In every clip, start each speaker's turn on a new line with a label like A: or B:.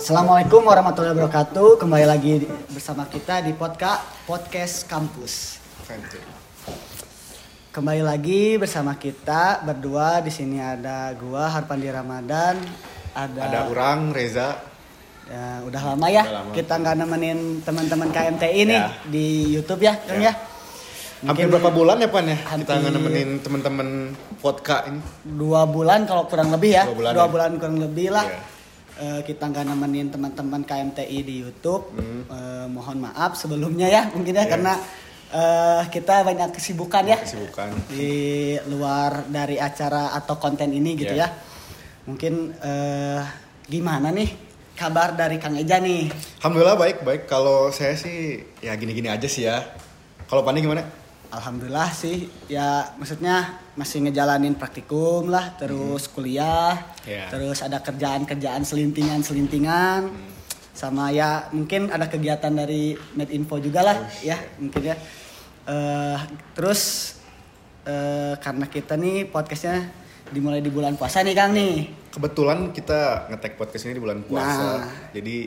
A: Assalamualaikum warahmatullahi wabarakatuh. Kembali lagi bersama kita di podcast podcast kampus. Kembali lagi bersama kita berdua di sini ada gua Harpandi Ramadan, ada,
B: Ada orang Reza.
A: ya, udah lama ya
B: Udah lama.
A: kita nggak nemenin teman-teman KMTI nih
B: Ya.
A: di YouTube ya, Kang
B: Ya.
A: ya.
B: Hampir
A: Mungkin
B: berapa bulan ya Pan ya? Kita
A: Hampir-
B: nggak nemenin teman-teman vodka ini.
A: dua bulan kalau kurang lebih ya
B: Dua bulan
A: dua
B: ya.
A: bulan kurang lebih lah
B: Iya.
A: Eh, kita nggak nemenin teman-teman KMTI di YouTube
B: Hmm.
A: Eh, mohon maaf sebelumnya ya mungkin ya
B: Iya.
A: karena eh, kita banyak kesibukan ya
B: Kesibukan.
A: di luar dari acara atau konten ini gitu
B: Iya.
A: ya mungkin eh, gimana nih kabar dari Kang Eja nih
B: Alhamdulillah baik baik. Kalau saya sih ya gini-gini aja sih ya. Kalau Pani gimana?
A: Alhamdulillah sih ya maksudnya masih ngejalanin praktikum lah terus kuliah
B: Iya.
A: terus ada kerjaan-kerjaan selintingan-selintingan sama ya mungkin ada kegiatan dari Medinfo juga lah ya mungkin ya Eh, terus eh, karena kita nih podcastnya dimulai di bulan puasa nih Kang nih
B: Kebetulan kita ngetek podcast ini di bulan puasa.
A: Nah.
B: Jadi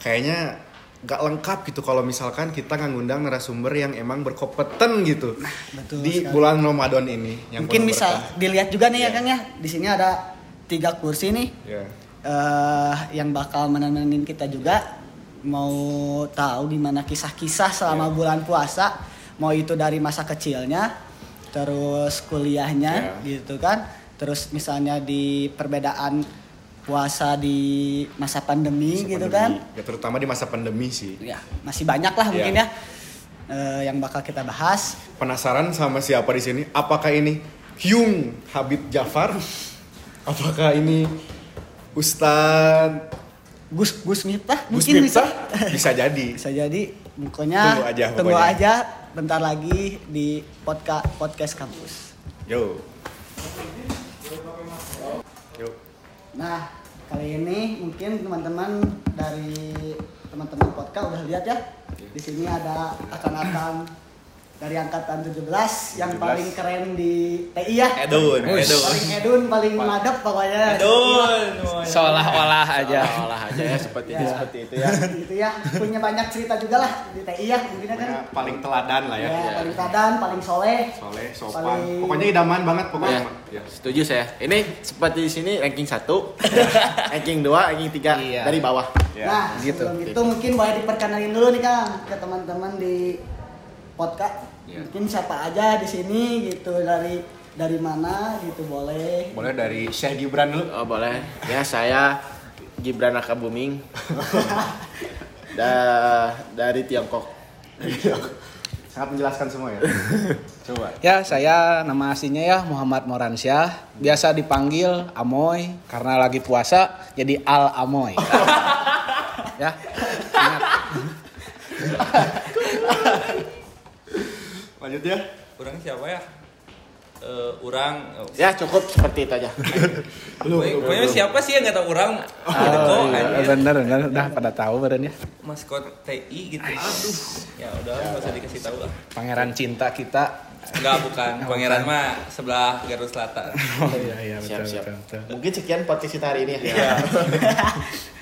B: kayaknya nggak lengkap gitu kalau misalkan kita nggak ngundang narasumber yang emang berkompeten gitu
A: betul
B: di
A: sekali.
B: bulan Ramadan ini. Yang
A: mungkin bisa
B: berkah.
A: dilihat juga nih ya
B: Iya.
A: Kang ya di sini ada tiga kursi nih
B: Ya.
A: eh yang bakal menemenin kita juga mau tahu gimana kisah-kisah selama
B: Iya.
A: bulan puasa mau itu dari masa kecilnya terus kuliahnya
B: Iya.
A: gitu kan terus misalnya di perbedaan puasa di masa pandemi
B: Masa
A: gitu
B: pandemi.
A: kan
B: Ya terutama di masa pandemi sih.
A: ya masih banyak lah mungkin
B: Iya.
A: ya eh, yang bakal kita bahas
B: Penasaran sama siapa di sini? Apakah ini Hyung Habib Jafar? Apakah ini Ustadz
A: Gus Gus Miftah
B: Gus
A: mungkin bisa
B: Miftah? Bisa jadi.
A: bisa jadi pokoknya
B: Tunggu aja
A: tunggu
B: pokoknya.
A: aja bentar lagi di podcast podcast kampus
B: Yo. Yo.
A: nah kali ini mungkin teman-teman dari teman-teman podcast udah lihat ya. Di sini ada akan-akan dari angkatan 17 yang
B: 17.
A: paling keren di TI ya
C: Edun,
A: paling
C: Edun.
A: edun paling madep pokoknya
C: Edun.
D: seolah-olah aja
C: Olah aja ya seperti
A: Ya.
C: seperti itu ya.
A: gitu ya punya banyak cerita juga lah di TI ya mungkin kan
B: paling teladan lah ya.
A: ya, paling tadan paling soleh
B: Soleh, sopan.
A: Paling-
B: Pokoknya idaman banget pokoknya.
C: Ya.
B: Ya.
C: setuju saya. Ini seperti di sini ranking 1, ranking 2, ranking 3
D: Iya.
C: dari bawah.
B: Ya.
A: Nah,
D: gitu.
A: sebelum itu mungkin boleh diperkenalin dulu nih Kang ke teman-teman di podcast.
B: Iya.
A: Mungkin siapa aja di sini gitu dari dari mana gitu boleh.
B: Boleh dari Syekh Gibran dulu.
C: Oh, boleh. Ya, saya Gibran Raka Buming. da dari Tiongkok.
B: Sangat menjelaskan semua ya. Coba.
D: Ya, saya nama aslinya ya Muhammad Moransyah. Biasa dipanggil Amoy karena lagi puasa jadi Al Amoy. ya.
B: Lanjut ya.
E: Orang siapa ya? Eh, orang oh,
C: Ya, cukup seperti itu aja.
E: pokoknya pokoknya siapa sih yang nggak tahu orang
D: Oh,
E: Kok,
D: iya,
E: anjir.
D: bener, bener, udah pada tahu beren ya.
E: maskot TI gitu aduh ya udah nggak usah dikasih tahu lah
D: Pangeran cinta kita.
E: Enggak bukan pangeran mah sebelah Garut Selatan
D: Oh iya, iya,
C: Siap,
D: betul,
C: siap.
D: betul, betul.
C: Mungkin sekian podcast kita hari ini ya.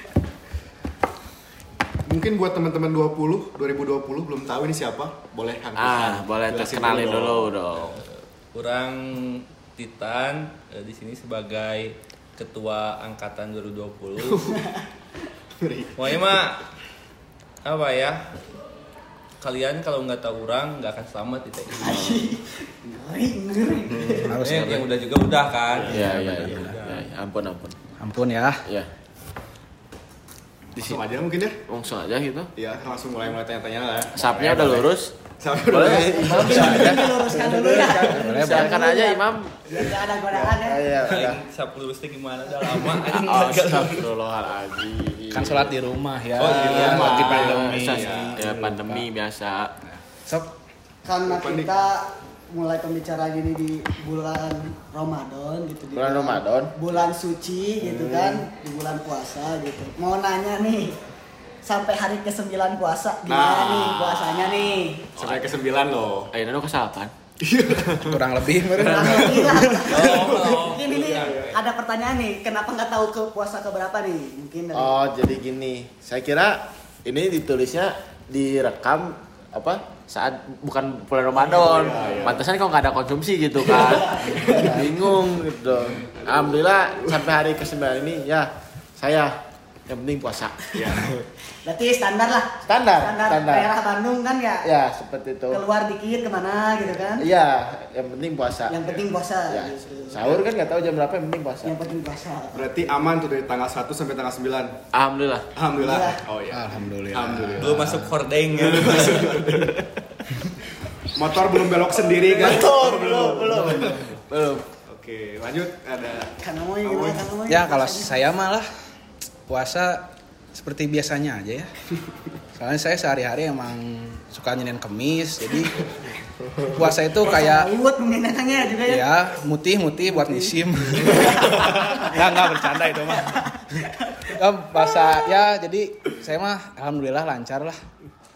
B: Mungkin buat teman-teman 20, 2020 belum tahu ini siapa, boleh Kang
C: Ah, boleh
B: jelasin
C: terkenalin
B: dong.
C: dulu dong.
E: orang Titan eh, di sini sebagai ketua angkatan 2020 pokoknya mah apa ya kalian kalau nggak tahu orang nggak akan selamat di TI
A: Ngeri, ngeri.
D: Harus
E: yang, yang udah juga udah kan
C: Iya, iya, iya.
E: juga.
C: Ya, ya, ampun, ampun.
D: Ampun ya.
C: Ya,
B: Langsung aja mungkin ya.
C: langsung aja gitu.
B: Ya, langsung mulai mulai tanya-tanya lah. ya.
C: Sapnya udah lurus.
B: Sampai udah
C: Boleh,
B: lurus.
C: Imam bisa aja.
A: Diluruskan dulu ya.
D: Boleh,
C: Silakan aja Imam.
A: Nggak ada godaan ya.
C: Iya,
E: Aing sapu lurusnya gimana udah lama.
C: Astagfirullahaladzim.
D: Kan sholat di rumah ya.
E: Oh, di rumah.
D: Lagi pandemi.
C: Biasa,
D: ya.
C: ya, pandemi biasa.
D: Sok,
A: Karena kita mulai pembicaraan ini di bulan Ramadan gitu di
C: Bulan Ramadan.
A: bulan suci gitu kan di bulan puasa gitu mau nanya nih sampai hari ke-9 puasa gimana
B: Nah.
A: nih puasanya nih
B: Sampai ke 9 loh.
C: Ayo, nano kesalahan.
D: kurang lebih.
A: Kurang lebih lah.
E: Oh, oh.
A: Mungkin ini ada pertanyaan nih, kenapa nggak tahu ke puasa keberapa nih? Mungkin dari
C: Oh, jadi gini. Saya kira ini ditulisnya direkam apa? Saat bukan bulan Ramadan. Pantesan kok nggak ada konsumsi gitu kan. Bingung gitu. Alhamdulillah sampai hari ke-9 ini ya saya yang penting puasa.
A: berarti standar lah.
C: Standar,
A: Standar,
C: standar.
A: daerah Bandung kan ya.
C: Ya, seperti itu.
A: Keluar dikit ke mana gitu kan?
C: Iya, yang penting puasa.
A: Yang penting puasa.
C: Ya,
A: gitu.
C: sahur kan nggak tahu jam berapa yang penting puasa.
A: Yang penting puasa.
B: Berarti aman tuh dari tanggal 1 sampai tanggal 9.
C: Alhamdulillah.
B: Alhamdulillah.
A: Iya.
B: Oh iya.
D: Alhamdulillah.
B: Alhamdulillah.
E: Belum masuk hordeng ya.
B: Motor belum belok sendiri kan?
C: Betul, belum, belum. Belum.
B: Oke, lanjut ada
A: Amoy?
D: Ya kalau saya malah puasa seperti biasanya aja ya. Soalnya saya sehari-hari emang suka nyenin kemis, jadi puasa itu kayak
A: mungkin datangnya juga ya.
D: ya mutih-mutih buat nisim. Nggak nggak bercanda itu mah. Ya, puasa ya jadi saya mah alhamdulillah lancar lah.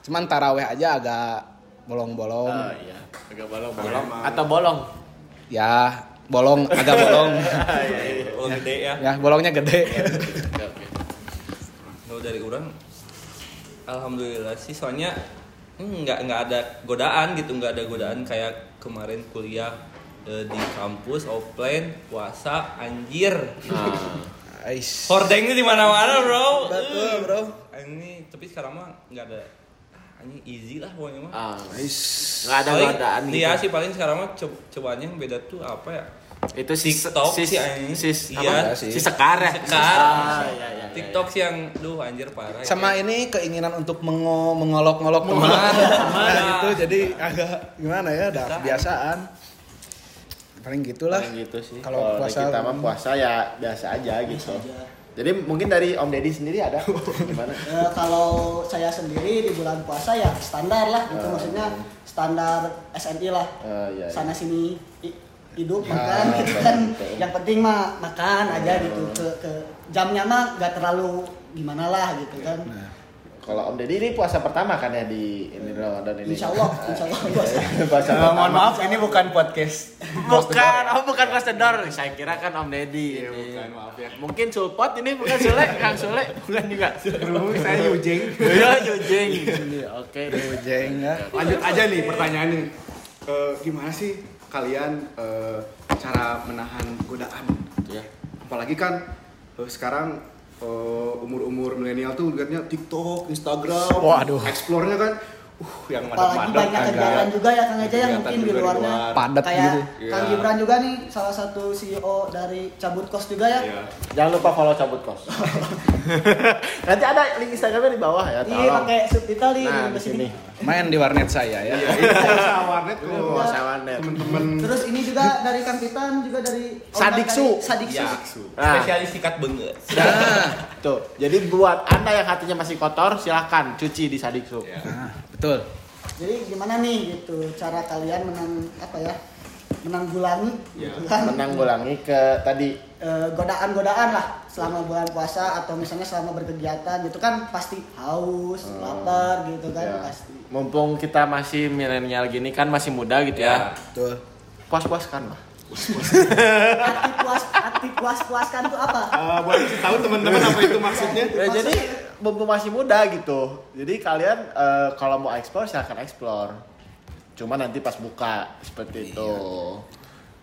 D: Cuman taraweh aja agak bolong-bolong.
C: Oh iya, agak bolong, bolong. Atau bolong.
D: Ya bolong agak bolong.
E: Oh gede ya.
D: ya bolongnya gede.
E: Kalau dari orang alhamdulillah sih soalnya hmm, nggak nggak ada godaan gitu nggak ada godaan kayak kemarin kuliah eh, di kampus offline puasa anjir
C: Nah,
D: Ais.
E: hordeng di mana-mana bro
D: Betul, bro.
E: ini tapi sekarang mah nggak ada ah, ini easy lah pokoknya mah
C: ah,
D: Ais.
C: nggak ada godaan gitu.
E: iya sih paling sekarang mah co cobanya yang beda tuh apa ya
C: Itu si
E: TikTok
C: si,
E: sih, anjing.
C: si,
E: Iya
C: si sekar ya.
E: Sekar.
C: Ah, iya, iya, iya.
E: TikTok sih yang duh anjir parah
D: sama ini keinginan untuk mengo mengolok-ngolok teman nah, itu jadi agak gimana ya udah kebiasaan paling gitulah
C: Paling gitu sih.
D: Kalau puasa-
C: kita mah puasa ya biasa aja gitu. Jadi mungkin dari Om Deddy sendiri ada gimana?
A: Eh, kalau saya sendiri di bulan puasa ya standar lah gitu
C: Oh.
A: maksudnya standar SNI lah
C: Oh, iya, iya.
A: sana sini hidup
D: Ya,
A: makan gitu
C: betul,
A: kan
C: betul.
A: yang penting mah makan aja gitu ke, ke jamnya mah gak terlalu gimana lah gitu kan
D: Nah.
C: Kalau Om Deddy ini puasa pertama kan ya di ini Ramadan ini.
A: Insya Allah, insya Allah puasa.
C: puasa
F: Eh, mohon maaf, ini bukan podcast.
C: Bukan, oh bukan Mas Tedor. Saya kira kan Om Deddy
B: Iya,
C: ini.
B: bukan, maaf ya.
C: Mungkin Sulpot ini bukan Sule, Kang Sule bukan juga.
B: Berhubung saya Yujeng.
C: Ya, Jujeng di sini. Oke. deh.
D: jeng ya
B: Lanjut aja nih pertanyaannya. Eh, gimana sih kalian eh, cara menahan godaan?
C: Ya.
B: Apalagi kan eh, sekarang eh, umur-umur milenial tuh liatnya TikTok, Instagram,
D: Waduh.
B: explore-nya kan uh yang
A: apalagi banyak kegiatan juga ya Kang Eja yang mungkin di
B: juga di
A: luarnya
B: luar.
D: Padat
A: kayak
D: gitu.
A: Kang
B: Iya.
A: Gibran juga nih salah satu CEO dari Cabut Kos juga ya
B: Iya.
C: Jangan lupa follow cabut kos. Nanti ada link Instagramnya di bawah ya.
A: Iya pakai subtitle di
C: Nah,
A: di
C: sini.
D: main di warnet saya ya
B: Iya, saya warnet
C: Ini
B: kok.
C: puasa warnet.
B: Temen-temen
A: terus ini juga dari Kang Titan juga dari oh,
C: Sadiksu.
A: Sadiksu
E: ya
C: Nah.
E: spesialis sikat benget
D: nah
C: Tuh, jadi buat anda yang hatinya masih kotor, silahkan cuci di Sadiksu.
D: nah, betul
A: Jadi gimana nih gitu cara kalian menang apa ya? Menanggulangi
B: Ya,
A: gitu kan
C: Menanggulangi ke tadi
A: eh, godaan-godaan lah selama bulan puasa atau misalnya selama berkegiatan gitu kan pasti haus, lapar gitu kan
C: ya,
A: pasti.
C: mumpung kita masih milenial gini kan masih muda gitu ya.
D: betul
C: Puas-puaskan lah.
A: Arti puas arti puas-puaskan tuh apa?
B: Eh, boleh kasih tahu teman-teman apa itu maksudnya?
C: Ya, jadi mumpung masih muda gitu. Jadi kalian eh, kalau mau explore silahkan explore. Cuma nanti pas buka seperti itu.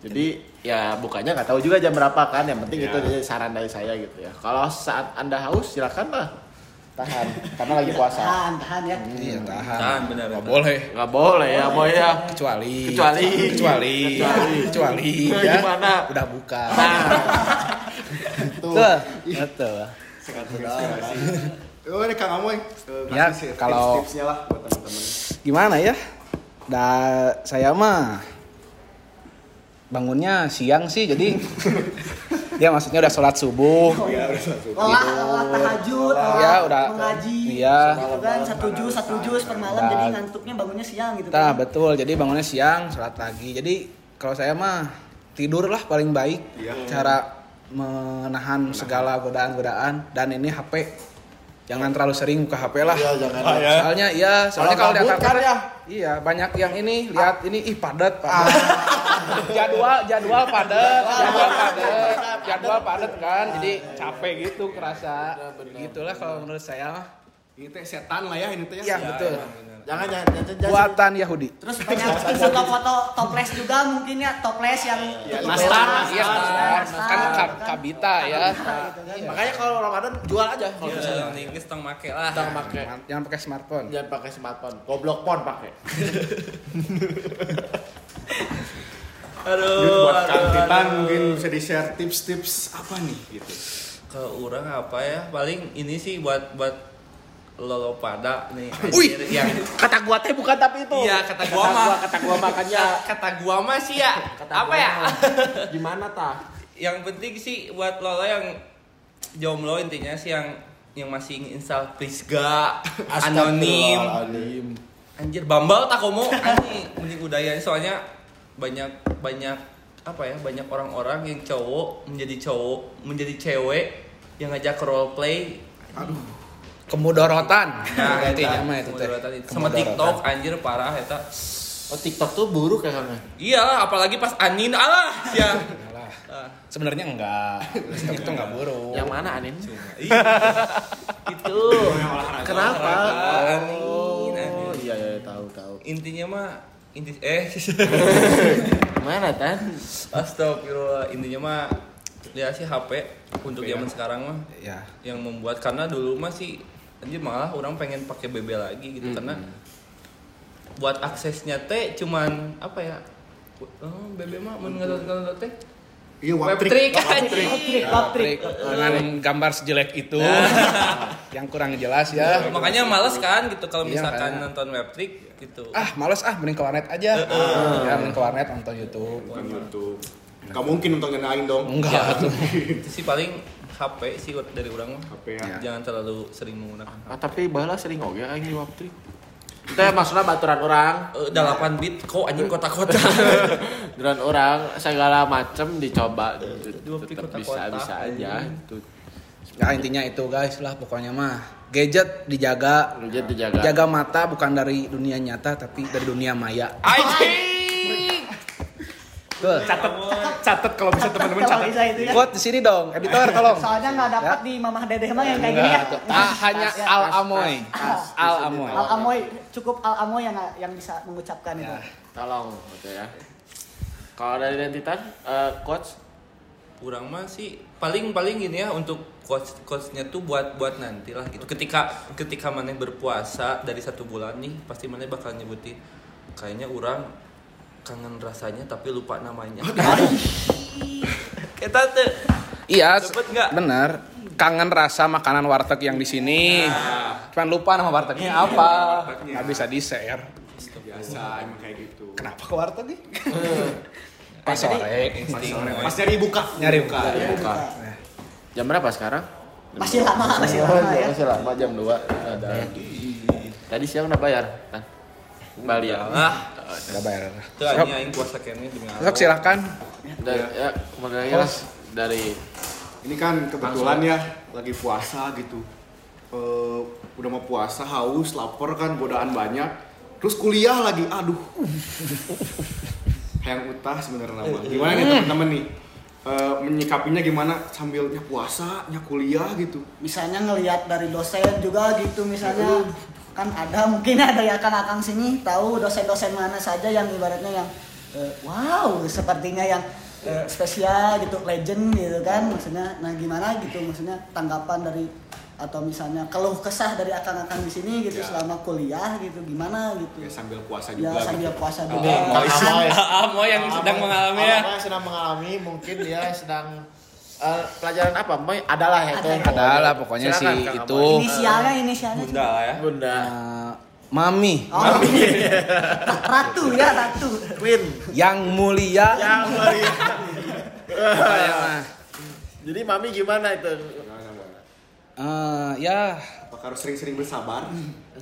C: Jadi ya bukanya nggak tahu juga jam berapa kan. Yang penting
B: Iya.
C: itu jadi saran dari saya gitu ya. Kalau saat anda haus silakan lah tahan karena lagi puasa.
A: Tahan, tahan ya.
D: iya tahan
E: Tahan, benar,
D: nggak boleh
C: Nggak boleh ya boy ya.
D: kecuali
C: Kecuali.
D: kecuali
C: Kecuali.
D: kecuali
C: Nah,
D: ya
C: gimana?
D: udah buka
C: Nah,
D: betul betul.
B: Oh, ini Kang Amoy.
D: Ya, kalau-
B: tips-tipsnya lah buat teman-teman.
D: gimana ya da saya mah bangunnya siang sih jadi ya maksudnya udah sholat subuh
A: Oh, Lelah, lelah tahajud, lelah
D: Ya, udah.
A: mengaji,
D: Iya.
A: gitu kan satu jus satu jus per malam
D: Udah.
A: jadi ngantuknya bangunnya siang gitu
D: Nah
A: kan.
D: betul, jadi bangunnya siang, sholat lagi. Jadi kalau saya mah tidur lah paling baik.
B: Iya.
D: Cara menahan segala godaan-godaan dan ini HP jangan terlalu sering buka HP lah.
C: Iya, jangan.
D: Soalnya iya, soalnya
C: Kalau
D: atas
C: kan ya?
D: Iya, banyak yang ini lihat ini ih padat, padat. jadwal jadwal padat, jadwal padat, jadwal padat kan. Jadi capek gitu kerasa. Gitulah kalau menurut saya.
B: Ini teh setan lah ya ini teh
D: Iya, betul.
C: Jangan jangan jangan. jangan-
D: Buatan Yahudi.
A: Terus banyak foto-foto toples juga mungkin ya toples yang
C: nastar,
D: Iya,
A: nastar,
D: kan ka- kabita ya.
C: Makanya kalau Ramadan jual aja kalau
E: Iya,
C: bisa.
E: Inggris tong make lah.
C: Kita pakai
D: Jangan pakai smartphone.
C: jangan pakai smartphone. Goblok pon pakai.
E: Aduh,
B: Gitu buat Kang
E: aduh,
B: Titan
E: aduh.
B: mungkin bisa di share tips-tips apa nih gitu
E: Kalau orang apa ya? Paling ini sih buat buat lolo pada nih
C: Wih.
E: yang
C: Kata gua teh bukan tapi itu.
E: Iya, kata gua mah.
C: Kata gua makanya.
E: kata gua mah sih ya
C: Kata
E: apa ya?
C: mah. Gimana tah?
E: yang penting sih buat lolo yang jomblo intinya sih yang yang masih install Prisga, anonim, anjir Bambal tak komo anjing mending soalnya banyak banyak apa ya banyak orang-orang yang cowok menjadi cowok menjadi cewek yang ngajak role play
D: Kemudorotan.
E: Nah,
D: intinya mah itu teh.
E: Kemudorotan itu. Sama. TikTok anjir parah eta.
C: Oh TikTok tuh buruk ya Kang?
E: Iyalah apalagi pas anin alah ya.
D: Alah. Sebenarnya enggak. TikTok itu enggak buruk.
C: Yang mana Anin?
E: itu.
C: Kenapa?
E: Anin,
C: Oh
E: Anin.
C: iya iya tahu tahu.
E: Intinya mah inti eh
C: Mana tan?
E: astagfirullah intinya mah ya sih HP untuk zaman sekarang mah
D: Ya.
E: yang membuat karena dulu mah sih anjir malah orang pengen pakai BB lagi gitu karena buat aksesnya teh cuman apa ya oh, BB mah mengenal teh
B: iya
E: web trick
D: Trik dengan gambar sejelek itu yang kurang jelas ya.
E: makanya males kan gitu kalau
D: Iya,
E: misalkan
D: kan.
E: nonton web trick gitu.
D: Ah, males ah, mending ke warnet aja. Ya, mending ke warnet nonton YouTube.
B: bukan YouTube. Gak mungkin untuk ngenain dong.
D: Enggak tuh.
E: itu sih paling HP sih dari orang mah
B: HP ya
D: Ya.
E: jangan terlalu sering menggunakan
C: Ah, tapi bahala sering oge aing di waptri. Itu ya maksudnya baturan orang,
E: Eh, delapan bit kok anjing kota-kota
C: baturan orang segala macem dicoba tetap bisa bisa aja. Itu
D: Ya intinya itu guys lah pokoknya mah. Gadget dijaga,
C: Gadget dijaga.
D: jaga mata bukan dari dunia nyata tapi dari dunia maya.
E: anjing
D: Tuh.
B: catat catat kalau bisa teman-teman
A: itu ya.
D: Quote di sini dong, editor tolong.
A: Soalnya nggak dapat
D: Ya.
A: di Mamah Dedeh mah yang kayak gini ya.
D: Enggak, tuh. Ah, hanya
A: Ya.
D: Al Amoy. Al Amoy.
A: Al Amoy cukup Al Amoy yang yang bisa mengucapkan itu.
D: Ya.
C: Tolong gitu ya. Kalau dari Dentitan, eh, coach
E: kurang mah sih paling paling gini ya untuk coach coachnya tuh buat buat nanti lah gitu ketika ketika mana berpuasa dari satu bulan nih pasti mana bakal nyebutin kayaknya orang kangen rasanya tapi lupa namanya kita tuh
D: Iya, bener. Kangen rasa makanan warteg yang di sini. Cuman lupa nama wartegnya apa. Nggak bisa di share.
B: biasa emang kayak gitu
D: Kenapa ke warteg nih? Pas sore.
E: insting
B: pas nyari buka
D: Nyari buka.
C: buka. Jam berapa sekarang?
A: Masih lama, masih lama ya.
C: Masih lama jam 2. Ada. Tadi siang udah bayar kan? Kembali ya.
E: ah.
D: Udah bayar.
E: itu aja yang puasa kayaknya demi
D: Sok silakan.
C: Dan ya, kembali lah dari
B: ini kan kebetulan ya lagi puasa gitu. Eh, udah mau puasa haus lapar kan godaan banyak. Terus kuliah lagi aduh. Yang utah sebenarnya nama. Gimana nih teman-teman nih? Eh, menyikapinya gimana? Sambilnya puasa nya kuliah gitu.
A: Misalnya ngelihat dari dosen juga gitu misalnya kan ada mungkin ada ya kan akang sini tahu dosen-dosen mana saja yang ibaratnya yang eh, wow sepertinya yang eh, spesial gitu legend gitu kan maksudnya nah gimana gitu maksudnya tanggapan dari atau misalnya keluh kesah dari akang-akang di sini gitu
B: Ya.
A: selama kuliah gitu gimana gitu.
B: Ya sambil puasa
A: ya
B: juga
A: sambil
B: gitu.
A: puasa
C: Oh,
A: juga.
E: Ah mau yang sedang mengalami ya.
C: Sedang mengalami mungkin dia sedang eh, pelajaran apa? Moy adalah ya teh.
A: Ada.
D: Ada lah pokoknya
C: Silakan,
D: sih
C: Kang
D: itu.
A: Inisialnya inisialnya
E: bunda lah ya
C: Bunda.
D: Eh, Mami
A: oh, ratu ya ratu
C: Queen.
D: yang mulia.
C: Yang.
D: Saya mah.
C: Jadi mami gimana itu?
D: Eh, ya
B: apakah harus sering-sering bersabar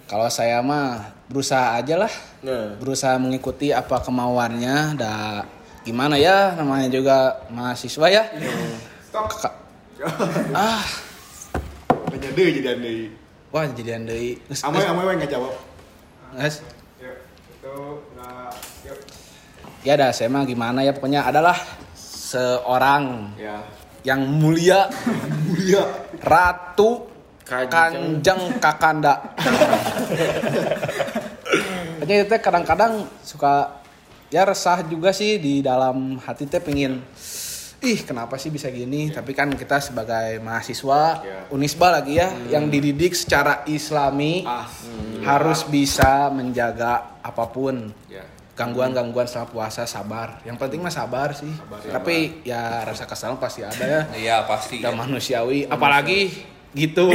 D: kalau saya mah berusaha aja lah.
C: Nah.
D: berusaha mengikuti apa kemauannya da gimana ya namanya juga mahasiswa ya
B: stop
D: Ka- ah
B: jadi jadi ande
D: wah jadian deui Geus-
B: Amoy amoy we nggak jawab.
D: geus.
B: Ya,
D: ya dah saya mah gimana ya pokoknya adalah seorang
B: Ya.
D: yang mulia
B: Mulia.
D: ratu
C: Kanjeng.
D: kanjeng kakanda Hanya itu kadang-kadang suka ya resah juga sih di dalam hati teh pengen ih kenapa sih bisa gini? Tapi kan kita sebagai mahasiswa
B: Ya.
D: unisba lagi ya yang dididik secara islami
B: Ah.
D: harus bisa menjaga apa pun.
B: Ya.
D: gangguan-gangguan selama puasa sabar. Yang penting mah sabar sih. Tapi ya rasa kesalahan pasti ada ya.
E: Iya pasti.
D: kita manusiawi apalagi gitu.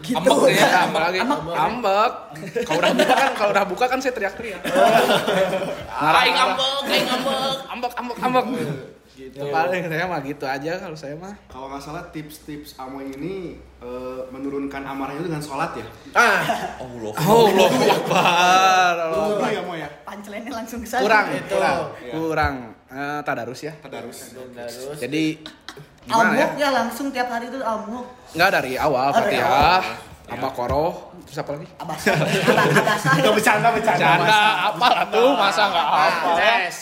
A: Gitu.
E: Ambek ya,
D: ya, apalagi. Ambek. Kalau udah buka kan kalau udah buka kan saya teriak-teriak.
E: Aing ambek, aing ambek.
D: ambek ambek ambek gitu paling saya mah gitu aja kalau saya mah
B: Kalau nggak salah tips-tips Amoy ini eh, menurunkan amarahnya itu dengan sholat ya.
C: Ah,
E: Allah.
D: Allah akbar
B: Wudhu ya Moy ya.
A: Pancelannya langsung ke sana.
D: kurang
C: Itu.
D: kurang
B: Iya.
D: kurang Eh, tadarus ya
B: Tadarus.
C: terus
D: jadi gimana ya
A: ya langsung tiap hari itu amuk.
D: nggak dari awal
A: Oh,
D: fatihah apa koroh terus apa lagi
A: Abasa. Ada ada saya.
B: bercanda
D: Canda apa tuh masa nggak apa
C: Tes.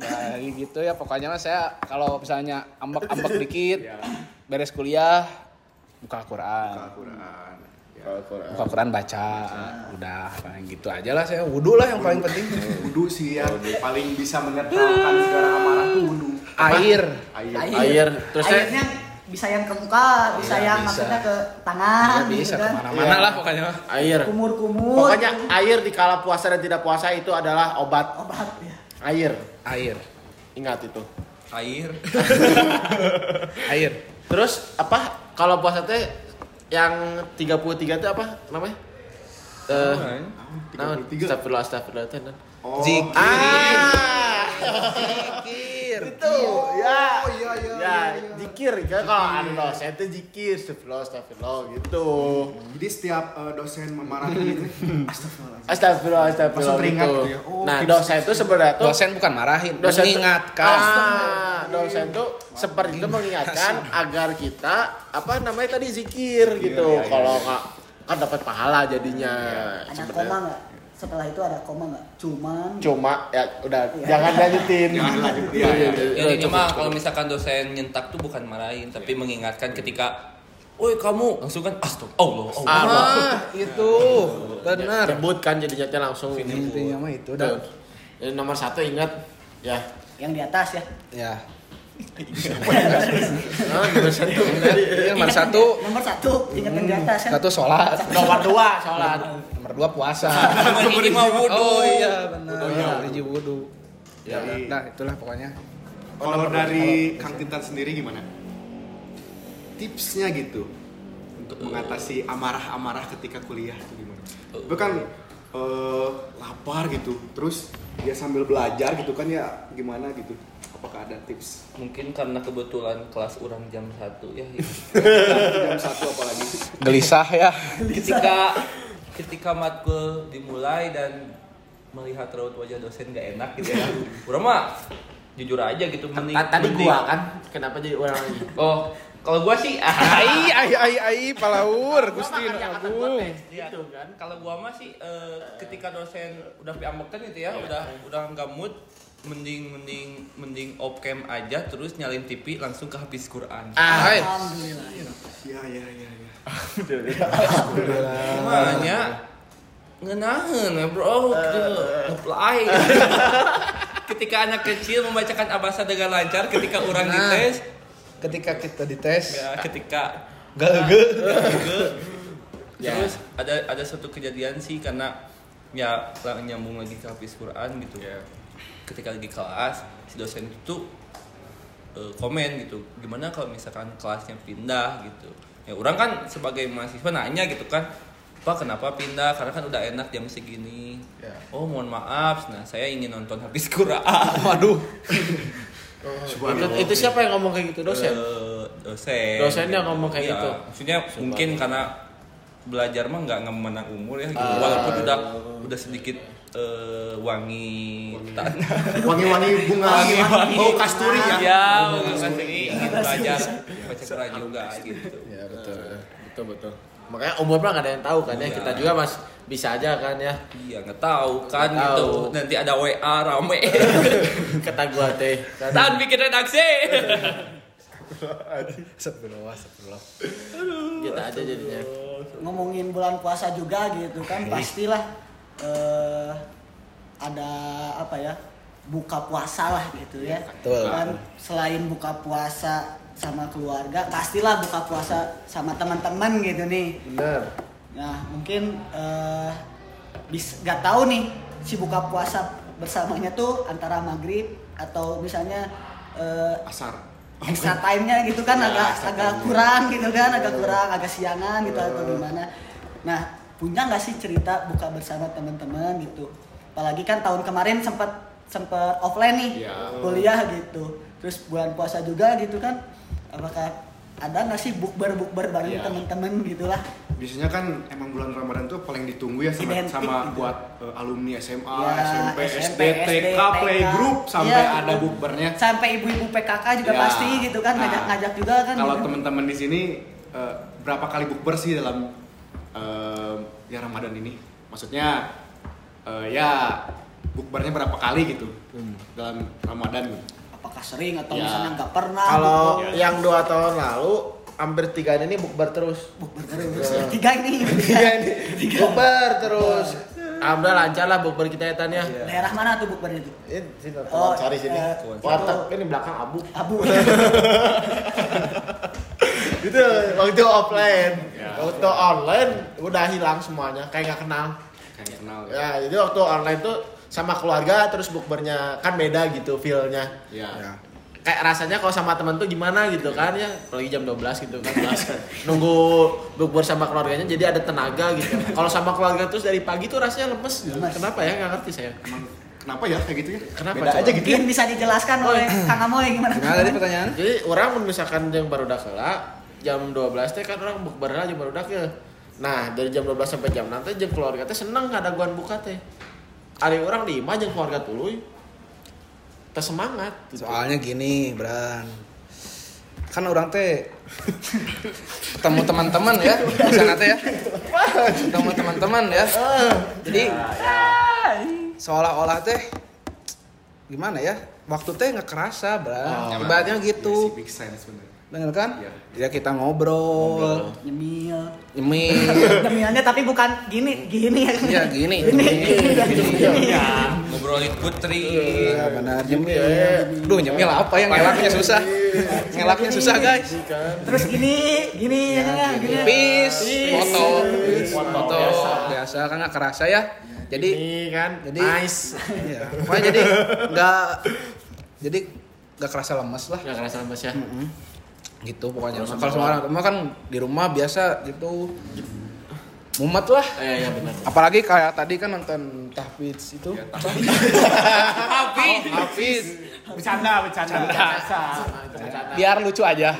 D: Nah, gitu ya pokoknya mah saya kalau misalnya ambek-ambek dikit beres kuliah buka Quran.
B: Al-Quran. Ya.
D: Buka Quran baca. Udah paling gitu aja lah saya wudhu lah yang paling penting.
B: Wudhu sih ya. Paling bisa menetralkan segala amarah tuh wudhu.
D: Air.
B: Air.
C: Air. Terus saya-
A: Airnya bisa yang ke muka, bisa
D: Iya,
A: yang
D: bisa.
A: maksudnya ke tangan,
D: Ya, bisa
A: gitu kan.
D: ke mana-mana lah pokoknya mah.
C: Air.
A: Kumur-kumur.
C: Pokoknya air di kala puasa dan tidak puasa itu adalah obat.
A: obat ya.
C: Air.
D: Air.
C: Ingat itu.
E: Air.
D: Air.
C: Terus apa? Kalau puasa teh yang 33 itu apa namanya? Eh, nah,
B: 33.
C: astagfirullah, astagfirullah teh.
B: Oh.
D: Zikir.
C: Ah,
D: Zikir.
C: Itu ya.
B: Oh iya iya.
C: Ya, zikir kan kalau ada dosen tuh zikir, astagfirullah, astagfirullah gitu.
B: Jadi setiap eh, dosen memarahi gitu. Astagfirullahaladzim.
C: Astagfirullah, astagfirullah
B: teringat
C: gitu.
B: gitu ya. Oh,
C: nah, dosen itu sebenarnya tuh
D: Dosen bukan marahin,
C: dosen
D: mengingatkan.
C: Ah, dosen tuh seperti itu mengingatkan agar kita apa namanya tadi zikir gitu.
B: iya, iya,
C: Kalau
B: iya.
C: nggak kan dapat pahala jadinya.
A: Ada
C: sebenarnya.
A: koma nggak? Setelah itu ada koma nggak? Cuman
C: Cuma ya udah jangan lanjutin.
B: Jangan lanjut. Iya, iya.
E: Ya, ini mah kalau misalkan dosen nyentak tuh bukan marahin, tapi mengingatkan ketika Woi kamu langsung kan astagfirullah. Allah.
C: Allah.
D: Ah, itu benar.
C: Sebut kan jadinya teh langsung.
D: Intinya mah itu dan
C: nomor satu ingat ya.
A: yang di atas ya.
D: ya.
C: Nah, nomor satu
D: nomor satu,
A: Nomor satu, ingat yang di atas ya.
D: satu sholat.
C: Nomor dua sholat.
D: Nomor dua puasa.
E: Ini mah wudhu.
D: Oh iya benar. Hiji wudhu. Ya, nah itulah pokoknya.
B: Kalau dari Kang Tintan sendiri gimana? Tipsnya gitu untuk mengatasi amarah-amarah ketika kuliah itu gimana? Itu kan eh, lapar gitu, terus dia sambil belajar gitu kan ya gimana gitu? Apakah ada tips?
E: Mungkin karena kebetulan kelas orang jam 1 ya.
B: Jam satu apalagi?
D: Gelisah ya.
E: ketika ketika matkul dimulai dan melihat raut wajah dosen gak enak gitu ya. Urang mah jujur aja gitu mending
C: Tadi
E: mending-
C: gua kan kenapa jadi orang lagi?
E: Oh, kalau gua sih ah,
D: Ai ai ai ai palaur Gusti Agung.
E: Iya, kan. Kalau gua mah sih eh, ketika dosen udah piambekan gitu ya, udah udah nggak mood mending mending mending off cam aja terus nyalin TV langsung ke habis Quran.
C: Ah.
A: Alhamdulillah.
B: Iya iya iya. Ya.
E: Makanya ngenahen ya bro, apply. ketika anak kecil membacakan abasa dengan lancar, ketika orang
D: Nah.
E: dites,
D: Ketika kita dites,
E: ya ketika
D: gak ge.
C: Ya.
E: Terus ada ada satu kejadian sih karena ya nyambung lagi ke habis Quran gitu ya. Ketika lagi kelas si dosen itu eh, komen gitu. Gimana kalau misalkan kelasnya pindah gitu. Ya orang kan sebagai mahasiswa nanya gitu kan. Pak kenapa pindah? Karena kan udah enak jam segini.
D: Ya.
E: Oh mohon maaf, nah saya ingin nonton habis Quran.
D: Waduh.
C: itu, itu siapa yang ngomong kayak gitu dosen?
E: Eh, dosen.
C: Dosennya ngomong kayak
E: Iya,
C: gitu?
E: Maksudnya mungkin karena belajar mah nggak ngemenang umur ya, gitu. walaupun udah udah sedikit eh, wangi, tanah.
B: Wangi-wangi bunga,
E: Wangi-wangi.
B: bau kasturi ya.
E: Ya, bunga kasturi ingin belajar baca Quran juga gitu.
D: Ya betul.
C: betul betul makanya umur mah nggak ada yang tahu kan ya
E: Iya.
C: kita juga mas bisa aja kan ya
E: Iya nggak tahu kan
C: Nggak
E: gitu.
C: tahu.
E: Nanti ada WA rame.
C: kata gua teh
E: Dan bikin redaksi.
D: Astagfirullah, astagfirullah.
C: kita aja jadinya
A: ngomongin bulan puasa juga gitu kan pastilah eh, ada apa ya buka puasa lah gitu ya.
D: Betul.
A: kan selain buka puasa sama keluarga pastilah buka puasa sama teman-teman gitu nih.
C: Bener.
A: Nah mungkin eh bis gak tahu nih si buka puasa bersamanya tuh antara maghrib atau misalnya eh,
B: Asar.
A: extra time-nya gitu kan
B: Ya,
A: agak agak kurang gitu kan agak kurang agak siangan gitu atau gimana. Nah punya nggak sih cerita buka bersama teman-teman gitu apalagi kan tahun kemarin sempat sempat offline nih
B: Ya.
A: kuliah gitu terus bulan puasa juga gitu kan apakah ada nggak sih bukber bukber bareng
B: Ya.
A: teman-teman gitulah
B: Biasanya kan emang bulan Ramadan tuh paling ditunggu ya sama,
A: Identik
B: sama
A: gitu.
B: buat eh, alumni SMA,
A: Ya,
B: SMP,
A: SMP,
B: SD, TK, playgroup sampai
A: Iya,
B: ada bukbernya.
A: sampai ibu-ibu PKK juga
B: Ya.
A: pasti gitu kan
B: Nah,
A: ngajak-ngajak juga kan
B: Kalau
A: gitu.
B: teman-teman di sini eh, berapa kali bukber sih dalam eh, ya Ramadan ini? Maksudnya eh, ya bukbernya berapa kali gitu dalam Ramadan. Gitu.
A: apakah sering atau
B: Ya.
A: misalnya nggak pernah
C: kalau
A: gitu.
C: yang dua tahun lalu hampir tiga ini bukber terus.
A: Bukber terus. Tiga ini.
C: Tiga ini. bukber terus. Alhamdulillah lancar lah bukber kita ya. Tan ya
A: daerah mana tuh bukber itu
C: ini sini
A: Oh,
C: cari sini.
A: eh,
C: warteg. Ini belakang abu.
A: Abu
C: itu waktu offline
B: Ya.
C: waktu online udah hilang semuanya kayak nggak kenal
B: Kayak kenal ya.
C: ya jadi waktu online tuh sama keluarga terus bukbernya kan beda gitu feelnya
B: Ya.
D: Ya.
C: kayak rasanya kalau sama teman tuh gimana gitu kan ya apalagi jam 12 gitu kan nunggu bukber sama keluarganya jadi ada tenaga gitu kalau sama keluarga terus dari pagi tuh rasanya lemes gitu.
A: Lemes.
C: kenapa ya nggak ngerti saya
B: Emang kenapa ya kayak gitu ya?
C: Kenapa,
B: Beda
C: coba?
B: aja gitu ya.
A: mungkin bisa dijelaskan oleh Kang Amoy gimana
D: Gimana tadi pertanyaan?
C: jadi orang misalkan yang baru kela jam 12 teh kan orang bukber jam baru ya nah dari jam 12 sampai jam nanti jam keluarga teh seneng ada guan buka teh ada orang di imah jeung keluarga tuluy teh semangat gitu.
D: Soalnya gini, Bran. Kan orang teh ketemu teman-teman ya, di sana teh ya. Ketemu teman-teman ya. Jadi seolah-olah teh gimana ya? Waktu teh nggak kerasa, Bran.
C: Oh,
D: Ibaratnya
B: Iya
D: gitu.
B: sense bener.
D: Kan?
B: Iya.
D: Ya kita ngobrol,
A: nyemil
D: nyemil.
A: nyemilnya tapi bukan gini gini ya
D: Iya gini, gini, gini.
E: Ngobrolin putri.
D: Iya benar nyemil. Duh nyemil apa yang ngelaknya susah. Ngelaknya susah guys.
A: terus gini gini ya kan gini
D: Peace, foto,
C: Foto biasa.
D: kan nggak kerasa ya. Jadi
C: ini kan
D: jadi-
C: nice
D: ya, pokoknya jadi nggak jadi nggak kerasa lemes lah.
C: nggak kerasa mas ya
D: Gitu pokoknya.
C: Kalau sama
D: orang rumah kan di rumah biasa gitu. Mumet lah.
C: iya iya benar
D: Apalagi kayak tadi kan nonton Tahfiz itu.
E: Hafiz.
D: Hafiz.
B: Bercanda, bercanda.
D: Biar lucu aja.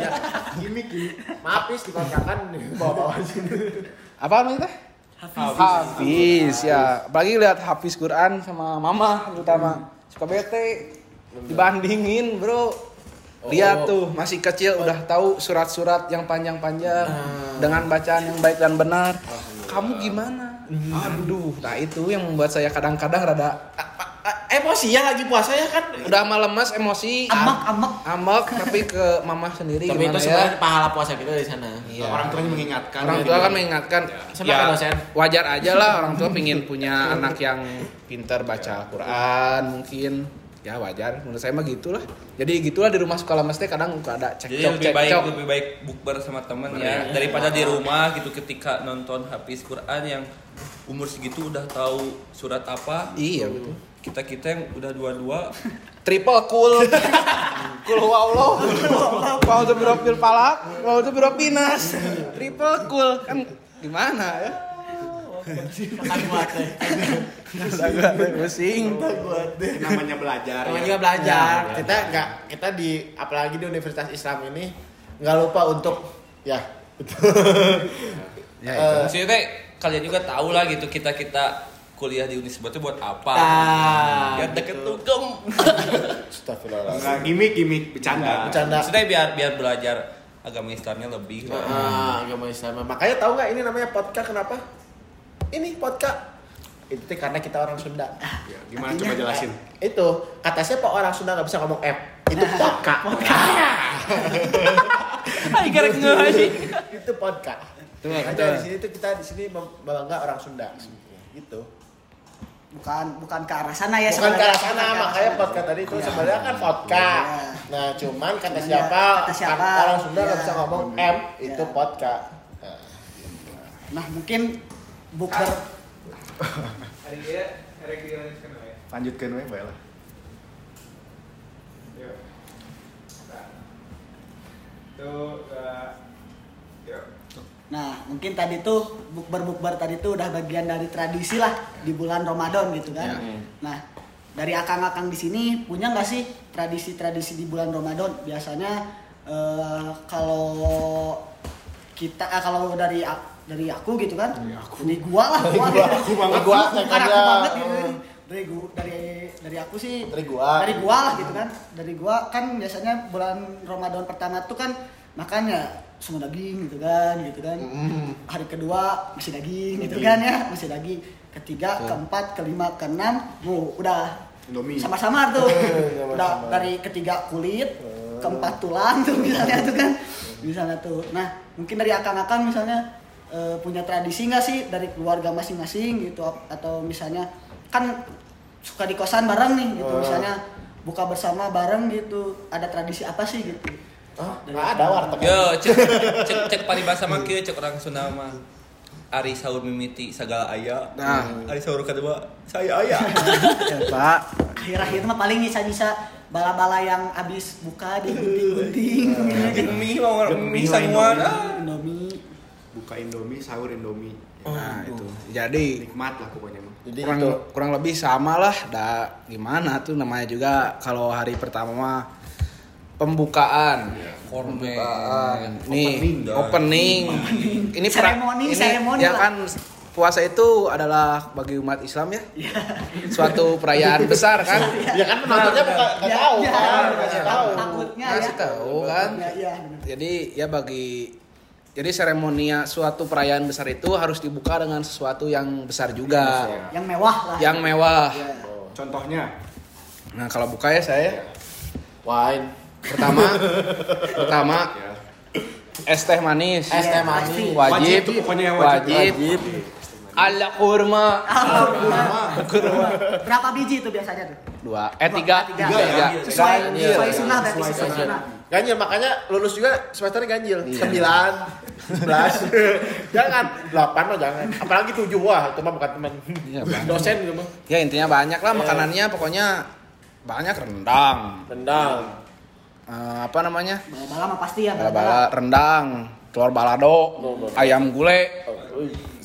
B: Gimik, gimik.
C: maaf is dikontrakan bawa bawa sini
D: Apa namanya teh? Hafiz ya. Apalagi lihat Hafiz Quran sama mama terutama suka bete dibandingin, Bro. Lihat tuh masih kecil udah tahu surat-surat yang panjang-panjang dengan bacaan yang baik dan benar. Kamu gimana? Aduh, nah itu yang membuat saya kadang-kadang rada
C: emosi ya lagi puasa ya kan
D: udah malemas emosi,
A: amak amak
D: amak tapi ke mama sendiri
C: tapi itu
D: gimana
C: sebenarnya
D: ya?
C: pahala puasa kita di sana
D: Iya.
B: Orang tuanya mengingatkan.
D: Orang
B: ya,
D: tua kan mengingatkan
C: Sama
D: ya
C: dosen.
D: wajar aja lah orang tua pingin punya anak yang pintar baca Quran mungkin ya wajar. Menurut saya mah gitulah. Jadi gitulah di rumah suka lemes teh kadang suka ada
E: Jadi
D: cekcok
E: lebih baik
D: cekcok.
E: lebih baik bukber sama teman ya. Daripada di rumah gitu ketika nonton Hafiz Quran yang umur segitu udah tahu surat apa.
D: iya betul.
E: Kita kita yang udah dua-dua.
D: Triple cool cool Allah. Mau tuh berapa palak mau tuh berapa pinas. Triple cool kan gimana ya
C: makan buat teh
D: agak pusing
B: namanya belajar.
C: Namanya
B: ya.
C: juga belajar. Kita nggak kita di apalagi di Universitas Islam ini nggak lupa untuk ya
D: ya,
C: Eh,
E: Maksudnya teh kalian juga tahu lah gitu kita kita kuliah di Unisba itu buat apa?
C: Ah,
E: biar deket tugem.
C: Astagfirullah.
B: Enggak gimik, gimik, bercanda.
C: Bercanda.
E: Maksudnya biar biar belajar agama Islamnya lebih lah.
C: Ah, agama Islam. Makanya tahu nggak ini namanya podcast kenapa? Ini podcast. Itu karena kita orang Sunda.
B: Ya, gimana coba jelasin?
C: Itu kata siapa orang Sunda nggak bisa ngomong F? Itu podcast.
E: Ay, karek ngehaji.
C: itu podcast.
D: Betul,
C: Makanya
D: betul.
C: di sini tuh kita di sini bangga orang Sunda. Gitu.
A: bukan bukan ke arah sana ya
C: Bukan ke arah
A: sebenarnya.
C: sana,
A: Bukan ke arah
C: makanya
A: sana.
C: podcast tadi itu sebenarnya kan podcast.
A: Iya.
C: Nah, cuman kata
A: Cuman
C: siapa?
A: ya, kata siapa.
C: kan orang Sunda nggak
A: Iya.
C: bisa ngomong M, itu
A: Iya.
C: podcast. Nah,
A: nah mungkin bukber
B: Lanjutkan we bae lah.
A: Nah, mungkin tadi tuh bukber-bukber tadi tuh udah bagian dari tradisi lah di bulan Ramadan gitu kan.
D: Ya.
A: Nah, dari akang-akang di sini punya nggak sih tradisi-tradisi di bulan Ramadan? Biasanya eh, kalau kita ah, kalau dari dari aku gitu kan, dari gua lah, gua,
C: Dari gua, aku banget. Gua,
A: bukan aku
C: makanya.
A: banget gitu. Dari gua, dari dari aku sih.
C: Dari gua.
A: dari gua lah gitu kan. Dari gua kan biasanya bulan Ramadan pertama tuh kan makannya semua daging gitu kan gitu kan.
C: Mm.
A: hari kedua masih daging gitu kan ya masih daging. Ketiga keempat kelima keenam bu udah. Sama-sama tuh. Udah dari ketiga kulit keempat tulang tuh misalnya tuh kan. Misalnya tuh. Nah mungkin dari akang-akang misalnya eh, punya tradisi nggak sih dari keluarga masing-masing gitu atau misalnya kan suka di kosan bareng nih gitu
C: Oh.
A: misalnya buka bersama bareng gitu ada tradisi apa sih gitu
C: Ah, nggak ada warteg.
E: Yo, cek cek cek paribasa mah kieu cek orang Sunda mah. Ari sahur mimiti segala aya.
D: Nah.
E: Ari sahur kedua saya aya.
D: Ya, Pak.
A: akhir-akhir mah paling bisa-bisa bala-bala yang abis buka digunting-gunting
E: Jeung mie mau mie
B: Mie Buka Indomie, sahur Indomie.
D: Nah, itu. Jadi
B: Nikmat lah pokoknya mah.
C: Jadi
D: kurang
C: itu.
D: kurang lebih sama lah dah gimana tuh namanya juga kalau hari pertama mah pembukaan
E: Kormen.
D: nih
E: Opening
D: opening, ini
A: Seremoni,
D: ini
A: seremoni
D: ya
A: lah.
D: kan puasa itu adalah bagi umat Islam ya suatu perayaan besar kan
C: Ya kan penontonnya bukan nggak
A: Ya,
C: tahu
A: ya,
C: kan,
A: ya,
C: nggak
A: ya.
C: tahu.
A: Takutnya ya.
D: Tahu kan
A: ya, iya, benar.
D: jadi ya bagi jadi seremonia suatu perayaan besar itu harus dibuka dengan sesuatu yang besar juga.
A: Yang mewah lah.
D: Yang mewah.
A: Ya.
B: Contohnya,
D: nah kalau buka ya saya.
C: Wine,
D: pertama pertama
B: ya.
D: es teh manis.
C: Es teh
A: Iya,
C: manis,
D: wajib.
B: Wajib. Pokoknya yang wajib.
D: wajib.
C: Wajib.
D: ala kurma. Kurma.
A: Berapa biji itu biasanya tuh?
D: Dua. Eh tiga.
A: Tiga.
D: tiga
A: sesuai
C: Ganjil.
A: sesuai sunnah berarti
C: Sesuai
A: sesuai
C: ganjil.
A: sunnah
C: Ganjil makanya lulus juga semesternya ganjil.
D: Iya.
C: Sembilan, sebelas, jangan delapan mah jangan. Apalagi tujuh wah itu mah bukan teman.
D: Iya.
C: Dosen gitu mah.
D: ya intinya banyak lah makanannya pokoknya banyak rendang
C: Rendang.
D: Eh, apa namanya
A: bala-bala mah pasti ya
D: bala-bala rendang telur balado ayam gulai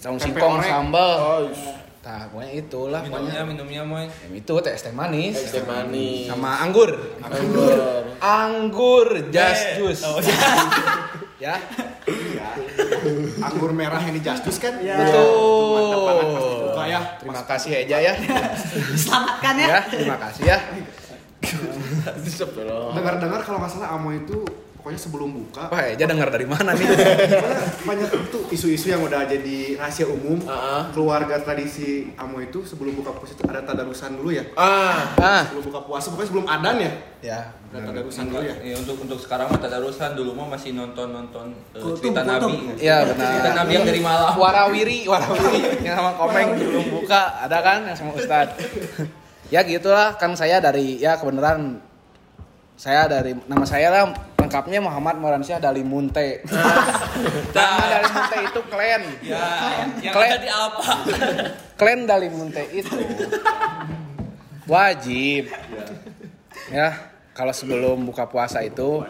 C: Oh,
D: singkong sambal
C: Oh,
D: nah pokoknya itulah
E: Minumnya
D: pokoknya
E: minumnya moy.
D: Ya, itu teh teh manis
C: teh manis.
D: sama anggur
C: Anggur.
D: anggur just
E: Eh,
D: juice
E: oh,
D: ya
B: Iya. Anggur merah yang di Justus kan?
A: Iya.
B: Mantap banget pasti
D: betul
B: suka ya.
D: terima kasih Eja ya
A: selamatkan ya
D: ya terima kasih ya
B: Dengar-dengar kalau nggak salah Amo itu pokoknya sebelum buka
D: wah Eja dengar dari mana nih?
B: Banyak itu isu-isu yang udah jadi rahasia umum.
C: Ah.
B: keluarga tradisi Amo itu sebelum buka puasa itu ada tadarusan dulu ya?
C: Ah,
D: ah.
B: Sebelum buka puasa pokoknya sebelum adan ya?
D: Ya
B: ada tadarusan dulu ya?
E: Ya, untuk untuk sekarang mah tadarusan dulu mah masih nonton nonton
A: Kultum,
E: cerita
A: kultum.
E: Nabi.
D: Iya, benar.
E: Cerita Nabi yang dari malam.
D: warawiri warawiri. Yang sama komeng belum buka. Ada kan yang sama Ustad ya gitulah. Kan saya dari ya kebenaran. Saya dari nama saya lah lengkapnya Muhammad Moransyah Dali Munte nama Dali Munte itu klan
E: Ya, yang ada di apa?
D: klan Dali Munte itu. Wajib. Ya kalau sebelum buka puasa itu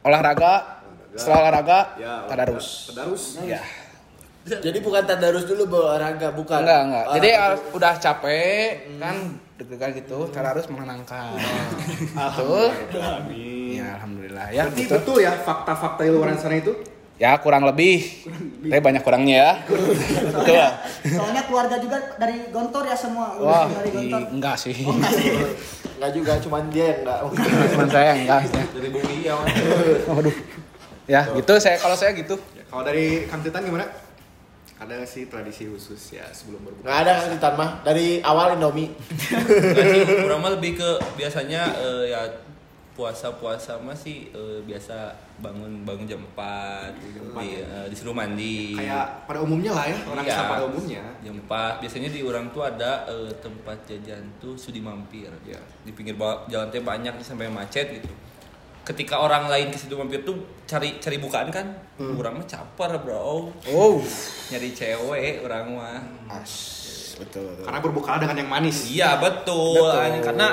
D: olahraga setelah olahraga tadarus.
B: Tadarus.
D: Ya.
C: Jadi bukan tadarus dulu bawa olahraga, bukan.
D: enggak enggak. Jadi uh, udah capek kan deg-degan gitu tadarus menenangkan. Betul
B: Amin.
D: Ya alhamdulillah ya
B: Berarti
D: gitu.
B: betul ya fakta-fakta di luar sana itu
D: ya kurang lebih tapi banyak kurangnya ya betul lah.
A: soalnya keluarga juga dari Gontor ya semua
D: wah
A: dari Gontor
D: enggak sih
C: Enggak juga, cuman dia yang enggak.
D: cuman saya enggak.
E: Dari bumi ya.
D: Waduh Ya, gitu saya kalau saya gitu.
B: Ya, kalau dari Kang Titan gimana? Ada nggak sih tradisi khusus ya sebelum berbuka?
C: Nggak ada kan di mah dari awal Indomie.
E: Sih, kurang lebih ke biasanya eh, ya puasa-puasa mah sih eh, biasa bangun bangun jam 4, di, eh, disuruh mandi.
B: Kayak pada umumnya lah ya, orang
E: Iya,
B: pada umumnya.
E: Jam 4 biasanya di orang tuh ada eh, tempat jajan tuh sudi mampir.
B: Iya.
E: Di pinggir jalan teh banyak sampai macet gitu. Ketika orang lain ke situ mampir tuh cari cari bukaan kan, orang mah caper bro,
D: Oh.
E: nyari cewek orang mah.
D: As. Betul, betul.
B: Karena berbuka dengan yang manis.
E: Iya betul,
D: Betul.
E: karena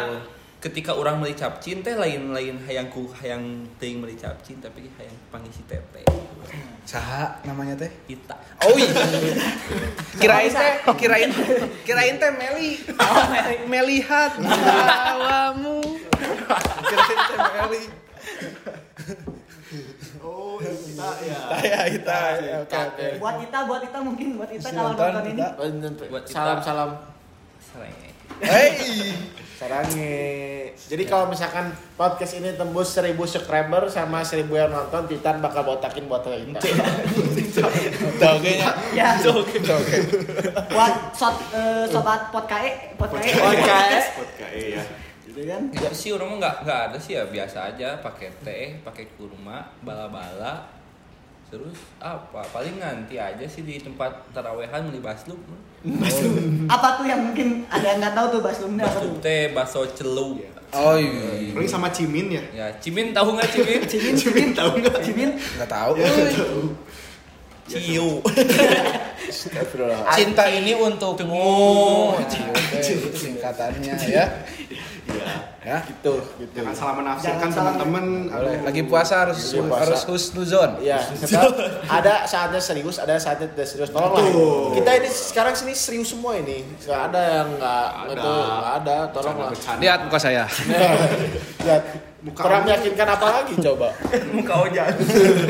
E: ketika orang meuli capcin teh lain-lain hayang ku hayang teuing meuli capcin tapi hayang pangisi tete.
D: Saha namanya teh?
E: Kita.
D: Oh iya. kirain teh, kirain kirain teh Meli. Melihat awamu. Kirain teh Meli.
B: Oh, kita ya.
D: Saya kita. Oke oke.
A: Buat kita, buat kita mungkin buat kita kalau
D: Nonton
A: ini.
D: kita.
E: Buat kita.
C: Salam.
D: Hey.
C: sarange. Jadi kalau misalkan podcast ini tembus 1000 subscriber sama 1000 yang nonton, Titan bakal botakin buat kita.
D: Tahu kayaknya.
A: Ya,
D: Oke oke.
A: buat eh, sobat podkae, podkae.
C: Podcast.
B: Podcast ya.
A: Gitu kan.
E: Itu sih orang mah nggak nggak ada sih ya biasa aja pakai teh, pakai kurma, bala-bala. Terus apa? Paling nanti aja sih di tempat tarawehan beli basluk.
A: Apa tuh yang mungkin ada yang nggak tahu tuh baslumnya tuh?
E: teh, bakso celu.
D: Oh iya.
B: Paling sama Cimin ya.
E: Ya, cimin tahu nggak cimin?
A: Cimin, cimin, tahu nggak? Cimin.
D: Nggak tahu.
E: Ciu.
D: Cinta ini untukmu. Itu singkatannya ya. Ya.
C: Gitu, gitu.
B: Jangan salah menafsirkan teman-teman.
D: Lagi puasa harus
C: Lagi puasa.
D: harus husnuzon.
C: Iya, ada saatnya serius, ada saatnya tidak serius. Tolonglah.
B: Betul.
C: Kita ini sekarang sini serius semua ini. Nggak ada yang nggak
B: Ada.
C: itu nggak ada. Tolonglah.
D: Lihat muka saya.
C: Lihat.
B: Muka
C: Kurang
B: kamu.
C: meyakinkan apa lagi coba?
E: Muka ojek.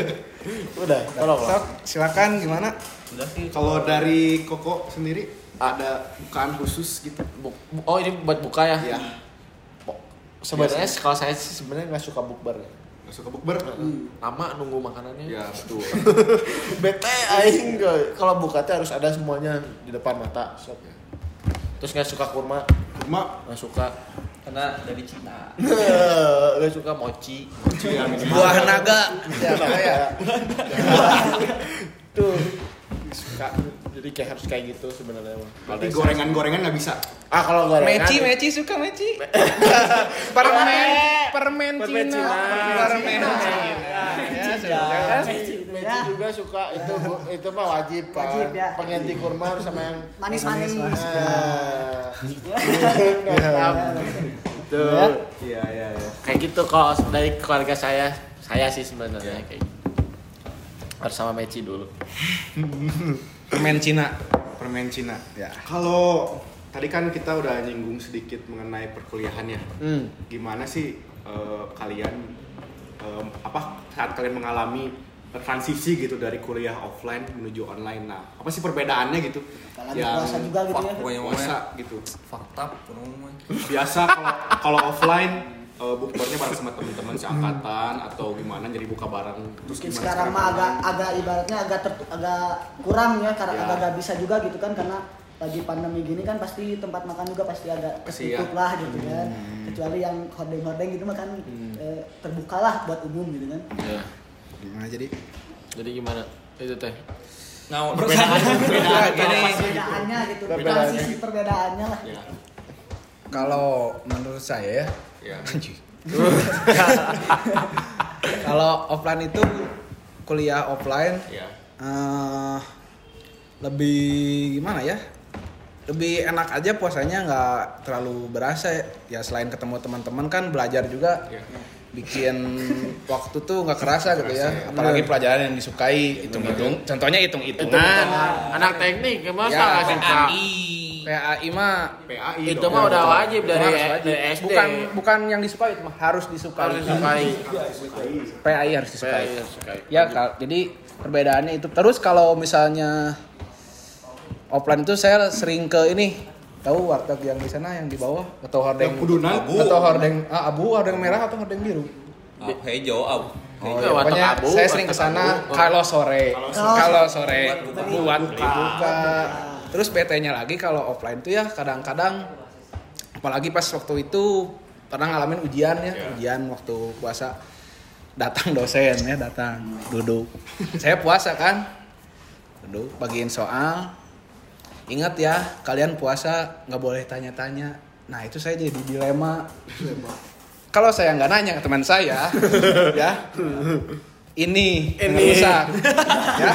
C: Udah, tolonglah.
D: Sok, silakan gimana?
E: Udah sih.
B: Kalau dari Koko sendiri ada bukaan khusus gitu.
C: Oh ini buat buka ya?
B: Iya.
C: Sebenarnya kalau saya sih sebenarnya nggak suka bukber.
B: Nggak suka bukber?
C: Lama nunggu makanannya.
B: Ya betul.
C: Bete aing. Kalau buka teh harus ada semuanya di depan mata. Sok. Terus nggak suka kurma,
B: Cuma
C: nggak suka.
E: Karena dari Cina.
C: Nggak suka mochi.
B: ya minimal.
D: Buah naga. Ya, ya.
C: Tuh suka. Jadi kayak harus kayak gitu sebenarnya mah.
B: Berarti gorengan-gorengan nggak bisa.
C: Ah kalau gorengan.
D: Meci, Meci suka Meci. permen, permen
C: Permen
D: Cina.
C: Cina.
D: Permen Cina. Ya, sudah.
C: Kan,
A: Meci itu
C: Meci
A: ya.
C: juga suka itu itu mah wajib kan.
A: Wajib, ya.
C: Pengganti kurma harus sama yang
A: Manis-manis.
C: Ah.
A: Ya.
C: Tuh.
B: Iya iya iya.
C: Kayak gitu kalau dari keluarga saya, saya sih sebenarnya kayak gitu. Harus sama Meci dulu.
D: Permen Cina.
B: Permen Cina.
D: Ya.
B: Kalau tadi kan kita udah nyinggung sedikit mengenai perkuliahan ya.
C: Hmm.
B: Gimana sih eh, kalian em, apa saat kalian mengalami transisi gitu dari kuliah offline menuju online. Nah, apa sih perbedaannya gitu?
A: Apalagi puasa juga gitu ya.
B: Puasa gitu.
E: fakta.
B: Biasa kalau kalau offline eh, bukbernya bareng sama teman-teman seangkatan atau gimana jadi buka bareng terus gimana
A: sekarang mah agak agak ibaratnya agak ter- agak kurang ya karena
B: Ya.
A: agak gak bisa juga gitu kan karena lagi pandemi gini kan pasti tempat makan juga pasti agak
B: Pasti
A: ketutup
B: ya.
A: lah gitu kan kecuali yang hordeng-hordeng gitu mah kan eh, terbuka lah buat umum gitu kan
C: Ya.
D: Gimana jadi?
C: Jadi gimana? Itu teh.
E: Nah,
B: Perbedaan perbedaan
A: perbedaannya gitu
C: Perbedaannya.
A: transisi perbedaannya lah
B: Ya.
D: Kalau menurut saya ya, kalau offline itu kuliah offline
B: Ya.
D: eh, lebih gimana ya? Lebih enak aja puasanya nggak terlalu berasa ya. selain ketemu teman-teman kan belajar juga
B: Ya.
D: bikin waktu tuh nggak kerasa gitu ya.
B: Kerasa, ya.
D: Apalagi pelajaran yang disukai hitung-hitung. Contohnya hitung-hitungan.
C: Itu anak teknik, masa
D: Ya,
C: suka?
D: PAI mah
B: PAI
C: Itu mah udah wajib dari, SD.
D: Bukan bukan yang disukai itu mah harus disukai.
C: harus disukai.
D: PAI harus disukai.
C: Harus disukai.
D: Ya, kal- jadi perbedaannya itu. Terus kalau misalnya offline itu saya sering ke ini tahu warteg yang di sana yang di bawah atau hordeng atau hordeng ah, abu hordeng merah atau hordeng biru
E: Ah, hejo, ah.
D: Oh,
C: Iya,
D: pokoknya
C: Abu,
D: saya sering
C: ke
D: sana
C: Abu.
D: kalau sore,
A: sore.
D: kalau sore
E: Buat
D: buat beli buka. Terus BT-nya lagi kalau offline tuh ya kadang-kadang apalagi pas waktu itu pernah ngalamin ujian ya, ujian waktu puasa datang dosen ya datang duduk. Saya puasa kan, duduk bagiin soal. Ingat ya, kalian puasa nggak boleh tanya-tanya. Nah itu saya jadi dilema. Kalau saya nggak nanya ke teman saya, ya ini
C: Ini.
D: rusak. ya.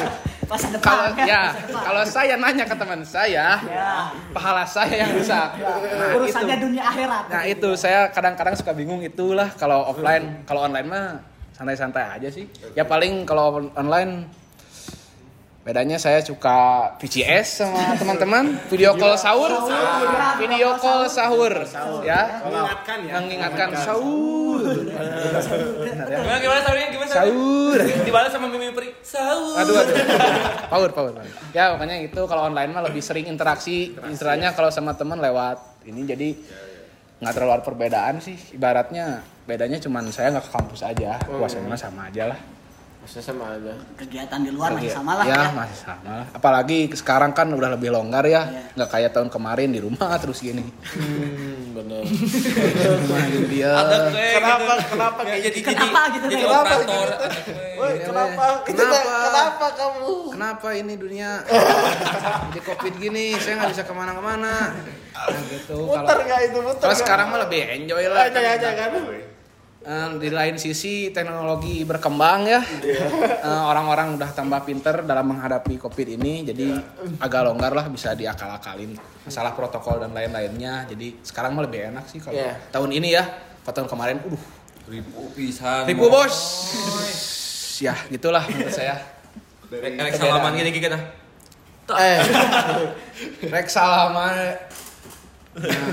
A: Masa depan.
D: Kalau ya, kalau saya nanya ke teman saya,
A: ya.
D: pahala saya yang rusak. Nah,
A: urusannya
D: itu.
A: dunia akhirat.
D: Nah itu saya kadang-kadang suka bingung itulah kalau offline, kalau online mah santai-santai aja sih. Ya paling kalau on- online bedanya saya suka VCS sama teman-teman, video call sahur, video call sahur, ya,
B: Mengingatkan ya.
D: mengingatkan sahur, ya?
E: Gimana gimana sahurnya
D: sahur.
E: Dibalas sama Mimi Pri. Sahur.
D: Aduh, aduh. Power, power, power. Ya, makanya itu kalau online mah lebih sering interaksi. Istilahnya kalau sama teman lewat ini jadi nggak terlalu ada perbedaan sih. Ibaratnya bedanya cuman saya nggak ke kampus aja. Puasanya mah sama aja lah.
C: Maksudnya sama aja.
A: Kegiatan di luar masih
D: Iya.
A: sama lah
D: ya,
A: ya.
D: masih sama lah. Apalagi sekarang kan udah lebih longgar ya.
A: Iya.
D: Nggak kayak tahun kemarin di rumah terus gini.
C: Hmm, bener.
D: Dia.
E: Ada kue
C: Kenapa-
E: gitu.
C: kenapa
E: Ya,
C: kayak
E: jadi
A: Kenapa
E: jadi,
A: gitu,
E: jadi?
C: Kenapa gitu. Woi, kenapa?
D: Kenapa?
C: Kenapa kamu?
D: Kenapa ini dunia di covid gini saya nggak bisa ke mana-kemana nah, gitu kalau
C: Muter nggak itu muter?
D: kalau sekarang mah lebih enjoy lah
C: Aja aja kan.
D: Eh, di lain sisi teknologi berkembang ya. Eh, orang-orang udah tambah pinter dalam menghadapi covid ini jadi agak longgar lah bisa diakal-akalin masalah protokol dan lain-lainnya. Jadi sekarang mah lebih enak sih kalau
C: Iya.
D: tahun ini ya kalau tahun kemarin uh
E: Ribu pisan.
D: ribu bos. ya gitulah menurut saya.
E: Rek rek salaman gini kita.
C: Eh,
D: Rek salaman nah,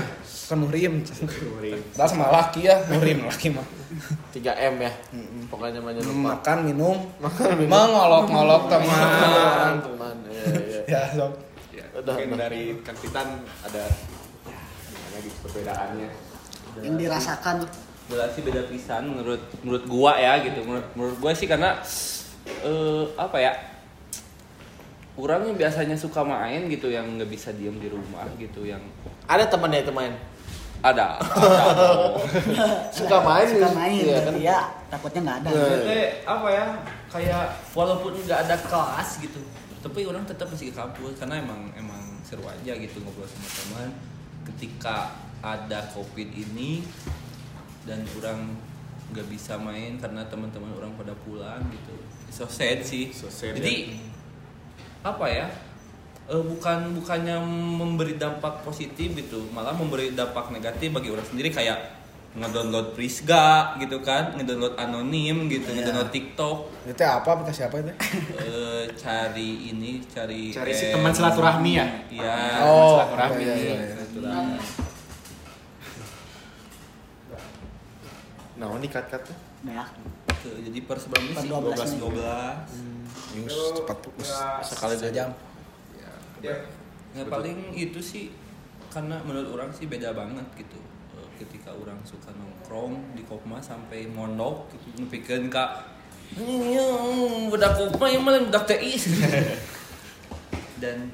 D: kan murim Dah sama laki ya murim laki mah
C: 3 M ya. Pokoknya mah jangan lupa.
D: makan minum mengolok-ngolok teman
C: Teman, iya iya.
D: ya sok
B: Ya,
C: Udah,
B: mungkin dari Kang Titan ada gimana gitu perbedaannya.
A: Yang dirasakan
E: Jelas sih beda pisan menurut menurut gua ya gitu. Menurut menurut gua sih karena eh apa ya? Orang yang biasanya suka main gitu yang nggak bisa diem di rumah gitu yang
C: Ada temannya itu main.
E: Ada.
C: Suka main.
A: suka main
C: Iya kan?
A: ya takutnya nggak ada.
C: Iya.
E: Maksudnya apa ya? Kayak walaupun nggak ada kelas gitu, tapi orang tetap masih ke kampus karena emang emang seru aja gitu ngobrol sama teman. Ketika ada covid ini dan orang nggak bisa main karena teman-teman orang pada pulang gitu, so sad sih.
B: So sad,
E: Jadi apa ya? Eh, bukan bukannya memberi dampak positif gitu, malah memberi dampak negatif bagi orang sendiri kayak ngedownload Prisga gitu kan, ngedownload anonim gitu, ngedownload TikTok,
D: itu apa apa itu
E: eh, cari ini, cari
B: Cari si
E: eh,
B: teman silaturahmi ya.
E: Iya.
D: Oh,
B: silaturahmi.
D: iya, iya, iya.
E: silaturahmi.
C: Nah, ini cut cutnya.
A: Ya.
E: Tuh, jadi per
A: Per
E: sih
A: 12
E: 12
A: nih.
E: 12.
D: news cepat
C: Sekali
D: sejam
C: jam.
E: Ya paling itu sih karena menurut orang sih beda banget gitu. Eh, Ketika orang suka nongkrong di Kopma sampai mondok gitu nepikeun ka "Nying, budak Kopma yang malah budak TI. Dan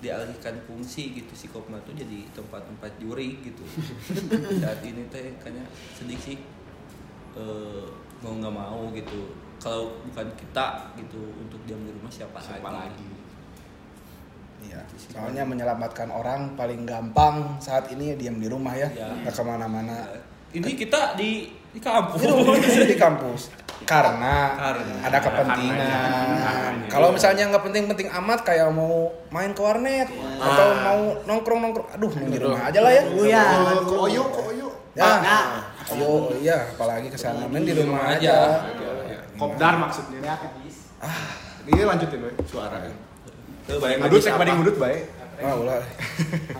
E: dialihkan fungsi gitu si Kopma tuh jadi tempat-tempat juri gitu. Saat ini teh kayaknya sedih sih. Eh, mau nggak mau gitu. Kalau bukan kita gitu untuk diam di rumah siapa,
B: Siapa
E: lagi?
B: lagi?
D: Iya, soalnya menyelamatkan orang paling gampang saat ini diam di rumah ya,
E: Ya.
D: nggak ke mana-mana.
E: Ini kita di di kampus.
D: Di rumah di kampus karena,
E: Karena.
D: ada kepentingan. Kalau misalnya nggak penting-penting amat kayak mau main ke warnet atau mau nongkrong-nongkrong, aduh main di rumah aja lah ya.
A: Oh ya.
B: Ke Oyo, ke Oyo.
D: Ya, ayo, iya, apalagi ke sana main di rumah
E: aja.
B: Kopdar maksudnya.
A: Ya habis.
B: Ini lanjutin suara.
E: Tuh banyak
B: Ngudut cek banding ngudut bae.
D: Wah, ulah.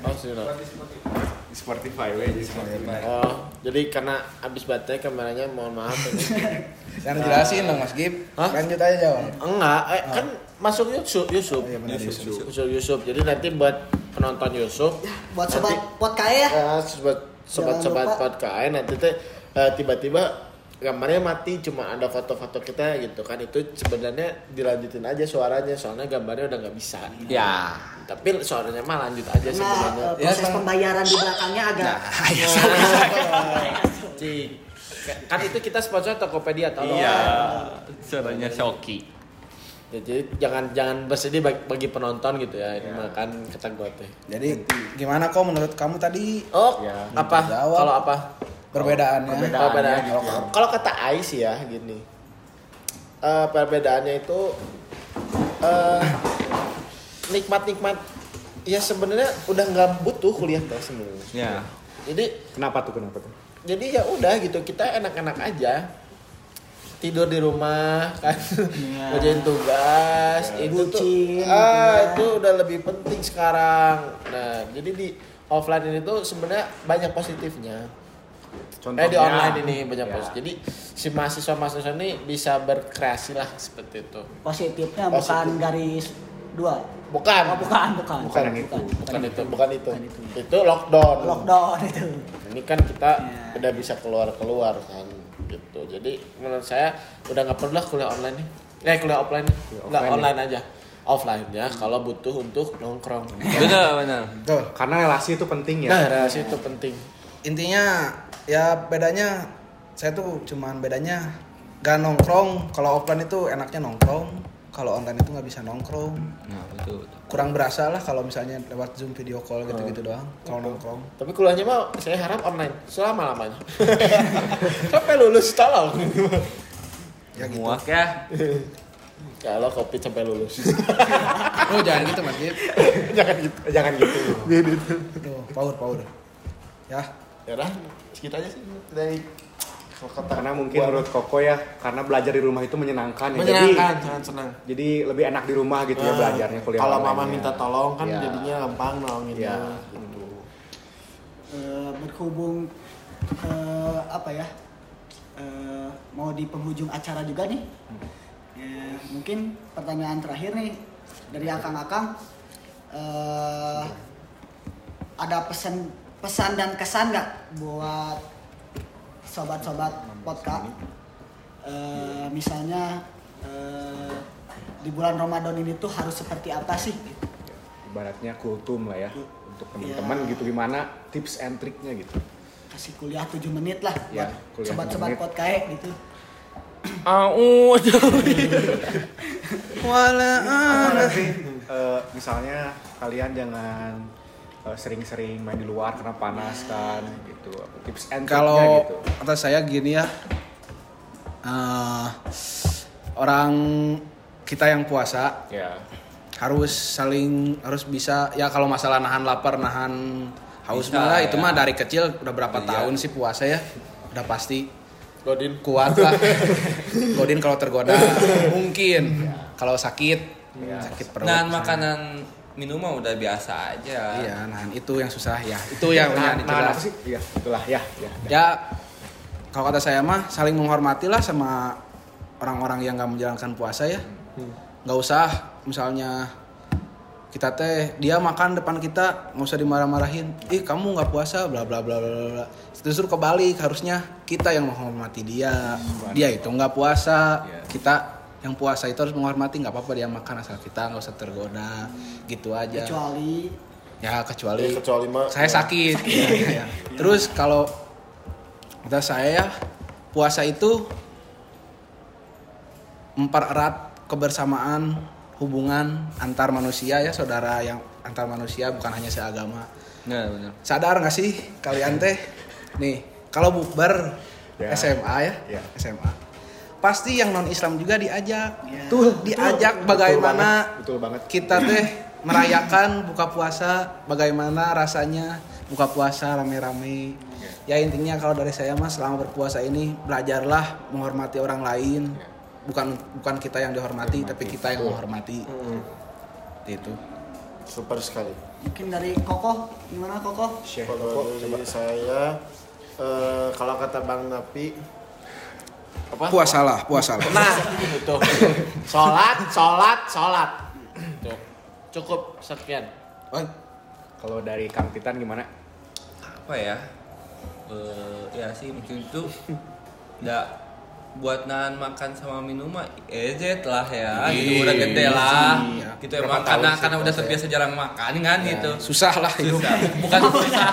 C: Oh, sih.
B: Di Spotify we, di Spotify.
C: Oh, jadi karena habis baterai kameranya mohon maaf ini.
D: Jangan jelasin dong Mas Gib.
C: Hah?
D: Lanjut aja jawab.
C: Enggak, eh, kan masuk YouTube, YouTube.
D: Oh, iya benar,
C: YouTube. YouTube. YouTube. Jadi nanti buat penonton YouTube,
A: Buat sobat pot kaya ya.
C: ya, sobat sobat
A: Jangan
C: sobat
A: lupa.
C: podcast nanti teh eh, tiba-tiba gambarnya mati cuma ada foto-foto kita gitu kan. Itu sebenarnya dilanjutin aja suaranya soalnya gambarnya udah nggak bisa.
E: Ya.
C: tapi suaranya mah lanjut aja
A: Karena
C: sebenarnya.
A: proses
D: kan.
A: pembayaran di belakangnya agak
C: Cing. kan itu kita sponsor Tokopedia tolong.
E: Iya. Suaranya Shoki.
C: Ya, jadi jangan jangan bersedih bagi, bagi penonton gitu ya. Ini mah kan kata gue teh
D: Jadi gimana kok menurut kamu tadi?
C: Oh
B: Ya,
C: apa? Kalau apa
D: perbedaannya?
C: Perbedaannya.
B: Perbedaannya
C: Kalau- Kalau kata Ais ya gini. eh, perbedaannya itu eh, nikmat-nikmat ya sebenarnya udah nggak butuh kuliah teh sebenarnya.
E: Ya.
C: Jadi
B: Kenapa tuh kenapa tuh?
C: jadi ya udah gitu kita enak-enak aja tidur di rumah kan ngerjain tugas itu tuh ah
A: ya.
C: itu udah lebih penting sekarang nah jadi di offline ini tuh sebenarnya banyak positifnya eh di online ini banyak
B: Ya.
C: positif jadi si mahasiswa mahasiswa ini bisa berkreasi lah seperti itu
A: positifnya
C: Positif.
A: bukan garis dua.
C: bukan
A: Oh, bukan, bukan.
B: Bukan yang itu.
C: bukan itu bukan itu
A: Bukan itu.
C: itu lockdown
A: Lockdown itu.
C: ini kan kita
A: Ya.
C: udah bisa keluar keluar kan gitu jadi menurut saya udah nggak perlu lah kuliah online nih eh kuliah offline nih. nggak
B: offline
C: online aja offline ya kalau butuh untuk nongkrong
E: Benar, benar.
B: Karena relasi itu penting ya.
C: nah relasi itu penting
D: Intinya ya bedanya saya tuh cuman bedanya gak nongkrong. Kalau offline itu enaknya nongkrong. Kalau online itu nggak bisa nongkrong.
E: Nah, betul. betul.
D: Kurang berasa lah kalau misalnya lewat zoom video call gitu-gitu doang. Kalau nongkrong.
C: tapi kuliahnya mah saya harap online selama lamanya sampai lulus tolong
D: Ya gitu.
E: Muak ya.
C: kalau kopi sampai lulus
D: Oh jangan gitu mas Gip.
B: jangan gitu. Jangan gitu.
D: Tuh, power power. Ya.
C: ya udah segitu aja sih. Dari kata
B: Karena mungkin menurut Koko ya, karena belajar di rumah itu menyenangkan ya.
C: menyenangkan sangat senang.
B: Jadi, jadi lebih enak di rumah gitu ya
C: Ah,
B: belajarnya kuliah
C: kalau mama minta tolong kan
B: Ya.
C: jadinya gampang nolonginnya
B: Ya.
C: gitu.
A: Eh, berhubung eh, apa ya eh, mau di penghujung acara juga nih. Eh, mungkin pertanyaan terakhir nih dari akang-akang eh, ada pesan pesan dan kesan nggak buat sobat-sobat podcast Eh, misalnya eh, di bulan Ramadan ini tuh harus seperti apa sih
B: Ibaratnya kultum lah ya. Untuk teman-teman gitu gimana tips and triknya gitu.
A: kasih kuliah 7 menit lah
B: Ya,
A: buat sobat-sobat
B: 7 menit.
A: podcast gitu
E: Au.
D: Wala
B: eh, misalnya kalian jangan sering-sering main di luar karena panas kan gitu. Tips and
D: Kalau
B: gitu.
D: kata saya gini ya, eh, orang kita yang puasa
B: Ya.
D: harus saling harus bisa ya kalau masalah nahan lapar nahan haus
E: Bisa,
D: mah lah, itu
E: ya.
D: mah dari kecil udah berapa
E: Iya.
D: tahun sih puasa ya udah pasti
C: Godin
D: kuat lah godin kalau tergoda mungkin kalau sakit sakit perut
E: Nah, makanan minum mah udah biasa aja.
D: iya nahan itu yang susah ya. Itu yang
B: Nah,
D: yang
B: nah, sih? Iya, itulah ya, ya.
D: ya. Kalau kata saya mah saling menghormati lah sama orang-orang yang nggak menjalankan puasa ya. Nggak usah misalnya kita teh dia makan depan kita nggak usah dimarah-marahin. Ih kamu nggak puasa bla bla bla bla bla. Justru kebalik harusnya kita yang menghormati dia. Dia itu nggak puasa.
E: Iya.
D: kita yang puasa itu harus menghormati nggak apa-apa dia makan asal kita nggak usah tergoda gitu aja
A: kecuali
D: ya kecuali
C: Ya, kecuali mah
D: saya sakit Ya, ya. terus kalau kata saya ya puasa itu mempererat kebersamaan hubungan antar manusia ya saudara yang antar manusia bukan hanya seagama
E: Nah, benar.
D: sadar nggak sih kalian teh nih kalau bukber
B: Ya.
D: SMA ya
B: Ya.
D: SMA pasti yang non Islam juga diajak.
A: Ya.
D: tuh diajak bagaimana
B: Betul banget.
D: kita teh merayakan buka puasa bagaimana rasanya buka puasa rame-rame. Ya intinya kalau dari saya mas selama berpuasa ini belajarlah menghormati orang lain. Bukan bukan kita yang dihormati tapi kita yang menghormati. Itu
C: super sekali.
A: Mungkin dari Koko gimana Koko?
B: Syekh
C: kalau dari saya eh, kalau kata bang Napi apa?
D: Puasalah puasalah.
C: Nah. Itu sholat sholat sholat. Tuh. cukup sekian.
B: Kalau dari Kang Titan gimana?
E: Apa ya? Eh, ya sih mungkin itu nggak buat nahan makan sama minum mah EZ lah ya. Gitu udah gede lah.
D: Iya.
E: gitu emang karena
D: sih
E: karena udah
D: proses?
E: terbiasa jarang makan kan gitu.
D: Susah lah hidup.
E: susah. Bukan susah.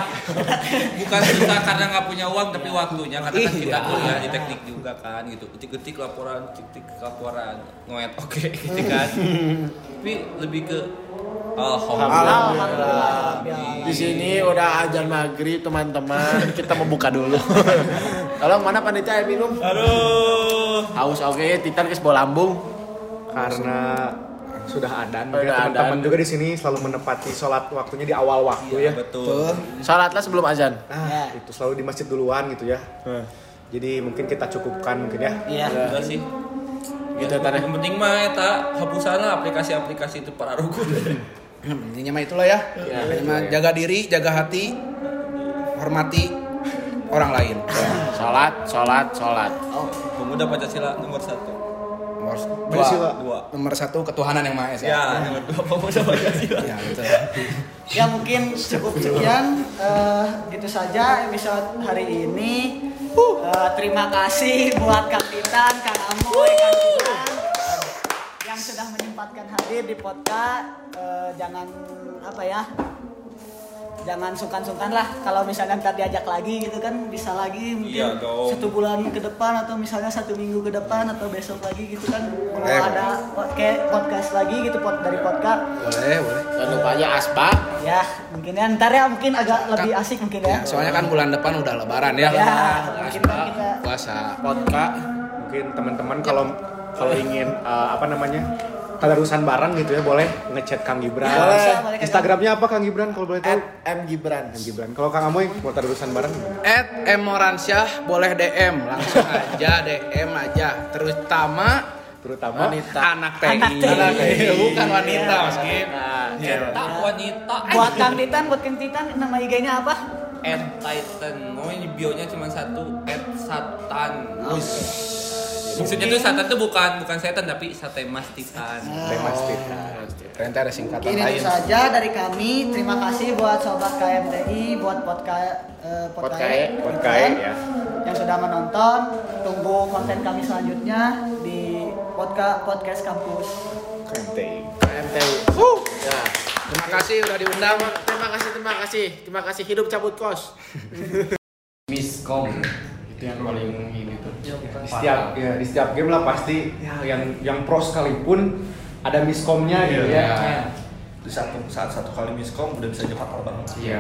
E: bukan susah karena nggak punya uang tapi waktunya. Karena kan kita
D: Iya.
E: kuliah di teknik juga kan gitu. Ketik-ketik laporan ketik laporan. Ngoet oke gitu kan. Tapi lebih ke alhamdulillah
A: Alhamdulillah.
C: Di sini udah azan maghrib teman-teman, kita mau buka dulu. Tolong mana panitia air minum?
E: aduh
C: Haus oke, Titan ke bola lambung.
B: karena sudah adan mungkin teman-teman juga di sini selalu menepati sholat waktunya di awal waktu ya
E: betul
C: Salatlah sebelum azan.
B: nah itu selalu di masjid duluan gitu ya jadi mungkin kita cukupkan mungkin ya
A: Iya.
E: udah sih
C: Gitu tadi.
E: yang penting mah eta hapusan lah aplikasi-aplikasi itu para rukun
D: Intinya mah itulah ya. Intinya mah jaga diri, jaga hati, hormati orang lain.
C: Salat, salat, salat.
E: pemuda pancasila nomor satu
D: Nomor
B: Pancasila.
D: dua,
E: dua
D: nomor satu ketuhanan yang maha esa.
E: ya nomor dua pemuda pancasila
D: Ya, betul.
A: Ya mungkin cukup sekian Eh, gitu saja episode hari ini. Eh, terima kasih buat Kang Titan, Kang Amoy, Kang Titan yang sudah menyempatkan hadir di podcast. Eh, jangan apa ya? Jangan sungkan-sungkan lah kalau misalnya ntar diajak lagi gitu kan bisa lagi mungkin
E: Iya dong.
A: satu bulan ke depan atau misalnya satu minggu ke depan atau besok lagi gitu kan kalau ada podcast podcast lagi gitu pod dari podcast
D: Boleh, boleh.
C: Jangan lupa aja asbak.
A: Ya, mungkin ya ntar ya mungkin agak lebih asik mungkin ya.
D: Ya, soalnya kan bulan depan udah lebaran ya.
A: Ya, mungkin kan kita
D: Puasa.
B: podcast mungkin teman-teman kalau kalau ingin eh, apa namanya tadarusan bareng gitu ya boleh ngechat Kang Gibran
A: Boleh. Boleh.
B: Instagramnya apa Kang Gibran kalau boleh tahu
C: At M Gibran.
B: Kang Gibran kalau Kang Amoy mau tadarusan bareng
D: At Emoransyah boleh DM langsung aja DM aja terutama
B: terutama
C: Wanita.
D: anak TI.
A: Anak TI.
D: bukan wanita Mas Gib.
C: Nah,
E: tak wanita
A: buat Kang Titan, buat Kang Titan nama IG-nya apa?
E: at titan mau ini bionya cuma satu at satan maksudnya tuh satan tuh bukan bukan setan tapi sate mas titan
B: Temas
D: Keren teh ada singkatan
A: Mungkin
D: lain.
A: itu saja dari kami. Terima kasih buat sobat KMTI, buat podcast eh,
C: Podkae.
B: Podkae, ya.
A: yang sudah menonton. Tunggu konten kami selanjutnya di podcast podcast kampus.
B: KMTI
C: MTU. Ya.
D: Terima kasih udah diundang.
C: Terima kasih, terima kasih. Terima kasih hidup cabut kos.
F: miskom itu yang paling ini tuh.
B: Di setiap ya di setiap game lah pasti ya, yang yang pro sekalipun ada miskomnya gitu ya.
F: Iya.
G: di satu saat satu kali miskom udah bisa fatal banget
F: iya.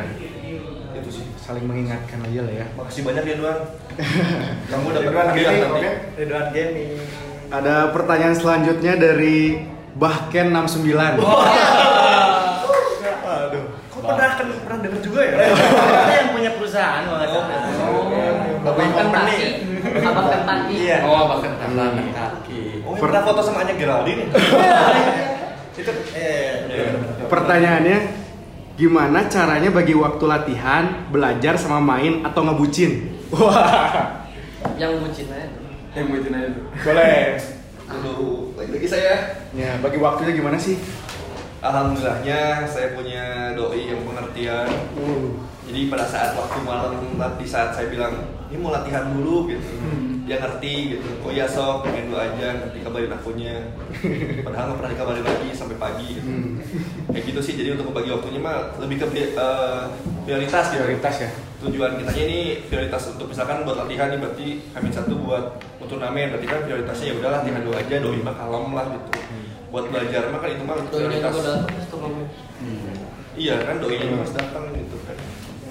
G: Itu sih.
B: Saling mengingatkan aja lah ya.
G: Makasih banyak ya Duan kamu udah
B: Ridwan Gaming,
G: nanti
B: oke.
G: Ridwan. Gaming.
B: Ada pertanyaan selanjutnya dari Bahken 69 aduh.
G: Kok pernah kan pernah denger juga ya
F: ada yang punya perusahaan banget
G: Bapak Company
F: abang Kentucky
G: Iya.
F: oh abang Kentucky
G: oh pernah foto sama Anya Geraldine itu eh
B: pertanyaannya gimana caranya bagi waktu latihan belajar sama main atau ngebucin? Wah.
F: Yang bucin aja.
G: Yang buatin aja tuh.
B: Boleh.
G: Dulu lagi lagi saya.
B: Ya bagi waktunya gimana sih?
G: Alhamdulillahnya saya punya doi yang pengertian. Jadi pada saat waktu malam di saat saya bilang ini mau latihan dulu gitu, dia ngerti gitu. Oh iya sok main dulu aja nanti kabarin akunya. Padahal nggak pernah dikabarin lagi sampai pagi. Gitu. Kayak gitu sih. Jadi untuk membagi waktunya mah lebih ke eh, prioritas gitu.
B: prioritas ya
G: Tujuan kitanya ini prioritas untuk misalkan buat latihan nih berarti kami satu buat untuk turnamen berarti kan prioritasnya ya udah latihan dulu aja doi mah kalem lah gitu. Buat belajar mah kan itu mah prioritas. Iya kan doi juga harus datang gitu kan.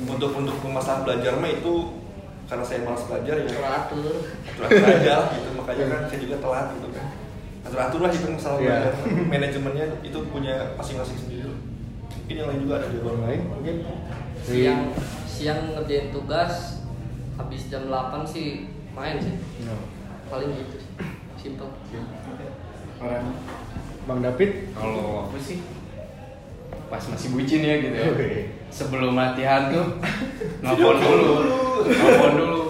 G: Untuk untuk masalah belajar mah itu karena saya malas belajar ya
F: teratur
G: teratur aja lah gitu makanya kan saya juga telat gitu kan. Atur atur lah itu masalah
B: Iya.
G: belajar manajemennya itu punya masing-masing sendiri. Mungkin yang lain juga ada di luar lain mungkin.
F: siang siang ngerjain tugas habis jam 8 sih main sih paling gitu sih simple
B: orang Bang David
H: Kalau aku sih pas masih bucin ya gitu ya.
B: Oke.
H: Sebelum latihan tuh nelfon dulu, nelfon dulu